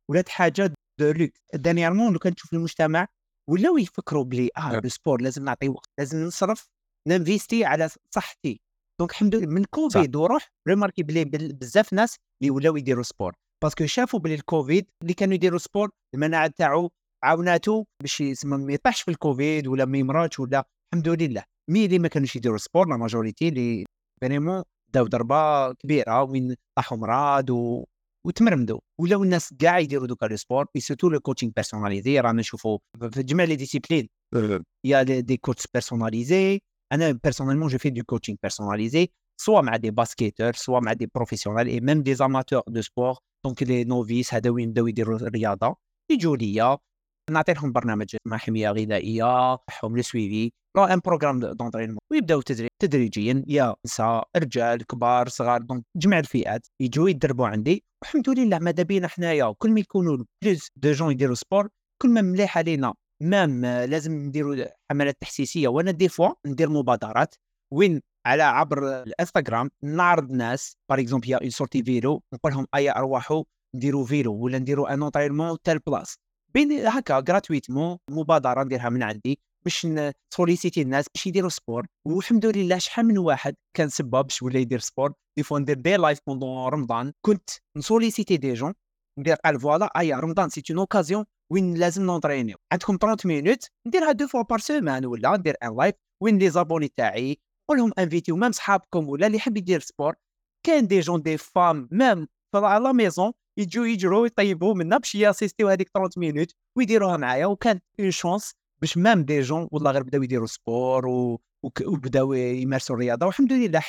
ولات حاجة de look dernièrement لو كان تشوف المجتمع ولاو يفكروا بلي آه نعم. le sport لازم نعطي وقت لازم نصرف ن investi على صحتي. donc الحمد لله من كوفيد وروح remarqué بلي بل- بزاف ناس اللي ولاو يديروا sport parce que شافوا بلي الكوفيد اللي كانوا يديروا sport المناعة تاعو عاوناتو باش يسمى ما يطيحش في الكوفيد ولا ما يمرضش ولا الحمد لله. mais اللي ما كانوش يديروا sport la majorité اللي vraiment داو ضربة كبيرة وين طاحوا مراد و... وتمرمدوا ولاو الناس كاع يديروا دوكا le sport et surtout le coaching personnalisé رانا نشوفوا في جميع les disciplines y a des coachs personnalisés أنا personnellement je fais du coaching personnalisé soit مع des basketteurs soit مع des professionnels et même des amateurs de sport donc les novices هذا وين بداو يديروا الرياضه يجوا ليا. نعطي لهم برنامج مع حمية غذائية نحهم le suivi لو un programme d'entraînement ويبداو تدريب تدريجيا يا نساء رجال كبار صغار donc جميع الفئات يجوا يدربوا عندي. والحمد لله ماذا بينا حنايا؟ كل ما يكونوا plus de jeunes يديروا sport كل ما مليح علينا. même لازم نديروا حملات تحسيسيه وأنا des fois ندير مبادرات. وين؟ على عبر الانستغرام نعرض ناس. par exemple y a une sortie vélo نقول لهم ايا ارواحوا نديروا vélo ولا نديروا un entraînement telle place بين هكا gratuitement مبادره نديرها من عندي باش ن solliciter الناس باش يديروا sport والحمد لله شحال من واحد كان سبب باش ولا يدير sport des fois ندير des lives pendant رمضان. كنت ن solliciter des jeunes ندير قال voilà ايا رمضان c'est une occasion وين لازم نونترينيو عندكم 30 minutes نديرها deux fois par semaine ولا ندير un live وين les abonnés تاعي قول لهم انفيتيو صحابكم ولا اللي يحب يدير sport كاين des jeunes des femmes على la maison يجوا يجروا يطيبوا منا باش ياسيستيو هذيك 30 minutes ويديروها معايا. وكانت une chance باش même des jeunes والله غير بداو يديروا sport و... وبداو يمارسوا الرياضة. والحمد لله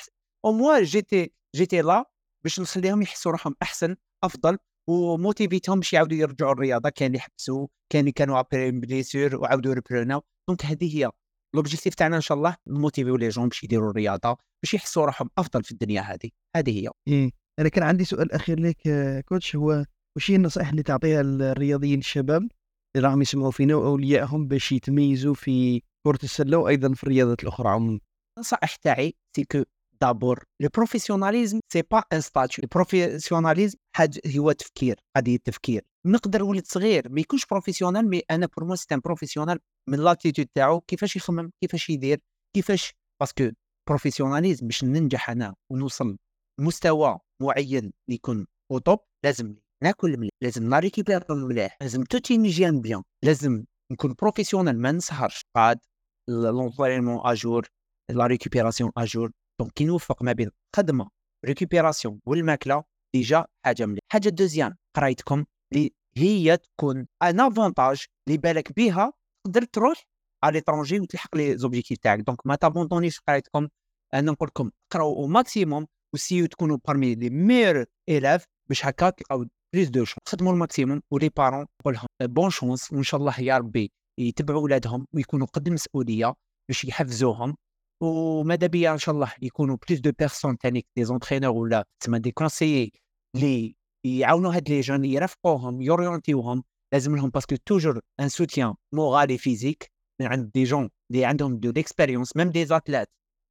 au moins j'étais j'étais là باش نخليهم يحسوا روحهم أحسن أفضل وموتيفيتهم باش يعاودوا يرجعوا الرياضة. كان اللي حبسوا كان اللي كانوا après blessure وعاودوا ريبروناو donc هذه هي l'objectif تاعنا إن شاء الله نموتيفيو les jeunes باش يديروا الرياضة باش يحسوا روحهم أفضل في الدنيا هذه. هذه هي. إيه. أنا كان عندي سؤال أخير لك آه، coach. هو وش هي النصائح اللي تعطيها الرياضيين الشباب اللي راهم يسمعوا فينا وأوليائهم باش يتميزوا في كرة السلة وأيضا في الرياضات الأخرى عموما؟ النصائح تاعي c'est que d'abord le professionnalisme c'est pas un statut ال professionnalisme حاجة هو تفكير قضيه تفكير نقدر ولد صغير ما يكونش professionnel mais أنا pour moi c'est un professionnel من l'attitude تاعو كيفاش يخمم كيفاش يدير كيفاش parce que professionnalisme باش ننجح أنا ونوصل لمستوى معين يكون au top لازم ناكل مليح لازم ن récupère مليح لازم toute une hygiène bien لازم نكون professionnel ما نسهرش. قاد l'entraînement à jour la récupération à jour donc كي نوفق ما بين الخدمه récupération والماكلة déjà حاجة مليحة. حاجة deuxième قرايتكم اللي هي تكون un avantage اللي بالك بها تقدر تروح على l'étranger وتلحق les objectifs تاعك. donc ما تابونطونيش قرايتكم أنا نقول لكم قراو au maximum وسيو تكونوا parmi les meilleurs élèves باش هكا تلقاو plus de chances خدموا ال maximum و les parents نقول لهم bonne chance وان شاء الله يا ربي يتبعوا ولادهم ويكونوا قد المسؤوليه باش يحفزوهم وماذا بيا ان شاء الله يكونوا plus de personnes تانيك des entraîneurs ولا تسمى des conseillers اللي يعاونوا هاد les jeunes يرافقوهم يورينتيوهم لازم لهم parce que toujours un soutien moral physique من عند des gens اللي عندهم de l'expérience même des athlètes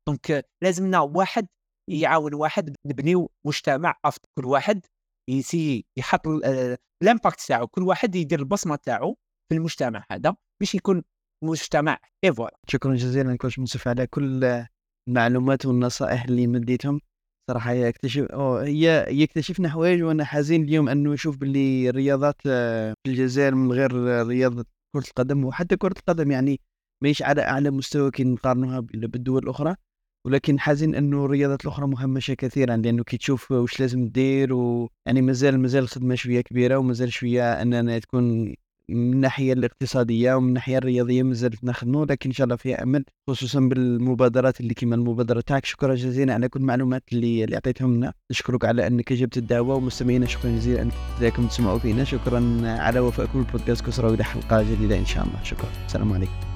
donc لازمنا واحد يعاون واحد نبنيو مجتمع أفضل كل واحد يسي يحط ال impact تاعو كل واحد يدير البصمة تاعو في المجتمع هذا باش يكون مجتمع إي voilà. شكرا جزيلا coach منصف على كل المعلومات والنصائح اللي مديتهم. اكتشف أوه هي يكتشفنا حوايج وأنا حزين اليوم أنه نشوف باللي الرياضات آه، في الجزائر من غير رياضة كرة القدم وحتى كرة القدم يعني ماهيش على أعلى مستوى كي نقارنوها بالدول الأخرى. ولكن حزين انه الرياضات الأخرى مهمشه كثيرا لأنه كي تشوف واش لازم دير و يعني مازال مازال الخدمة شوية كبيرة ومازال شوية أننا تكون من الناحية الاقتصادية ومن الناحية الرياضية مازال نخدموا لكن إن شاء الله فيها أمل خصوصا بالمبادرات اللي كما المبادرة تاعك. شكرا جزيلا على كل المعلومات اللي اللي عطيتهم لنا. نشكرك على أنك جبت الدعوة ومستمعينا شكرا جزيلا انكم تسمعوا فينا. شكرا على وفائكم البودكاست. كسرى والى حلقه جديدة إن شاء الله. شكرا. السلام عليكم.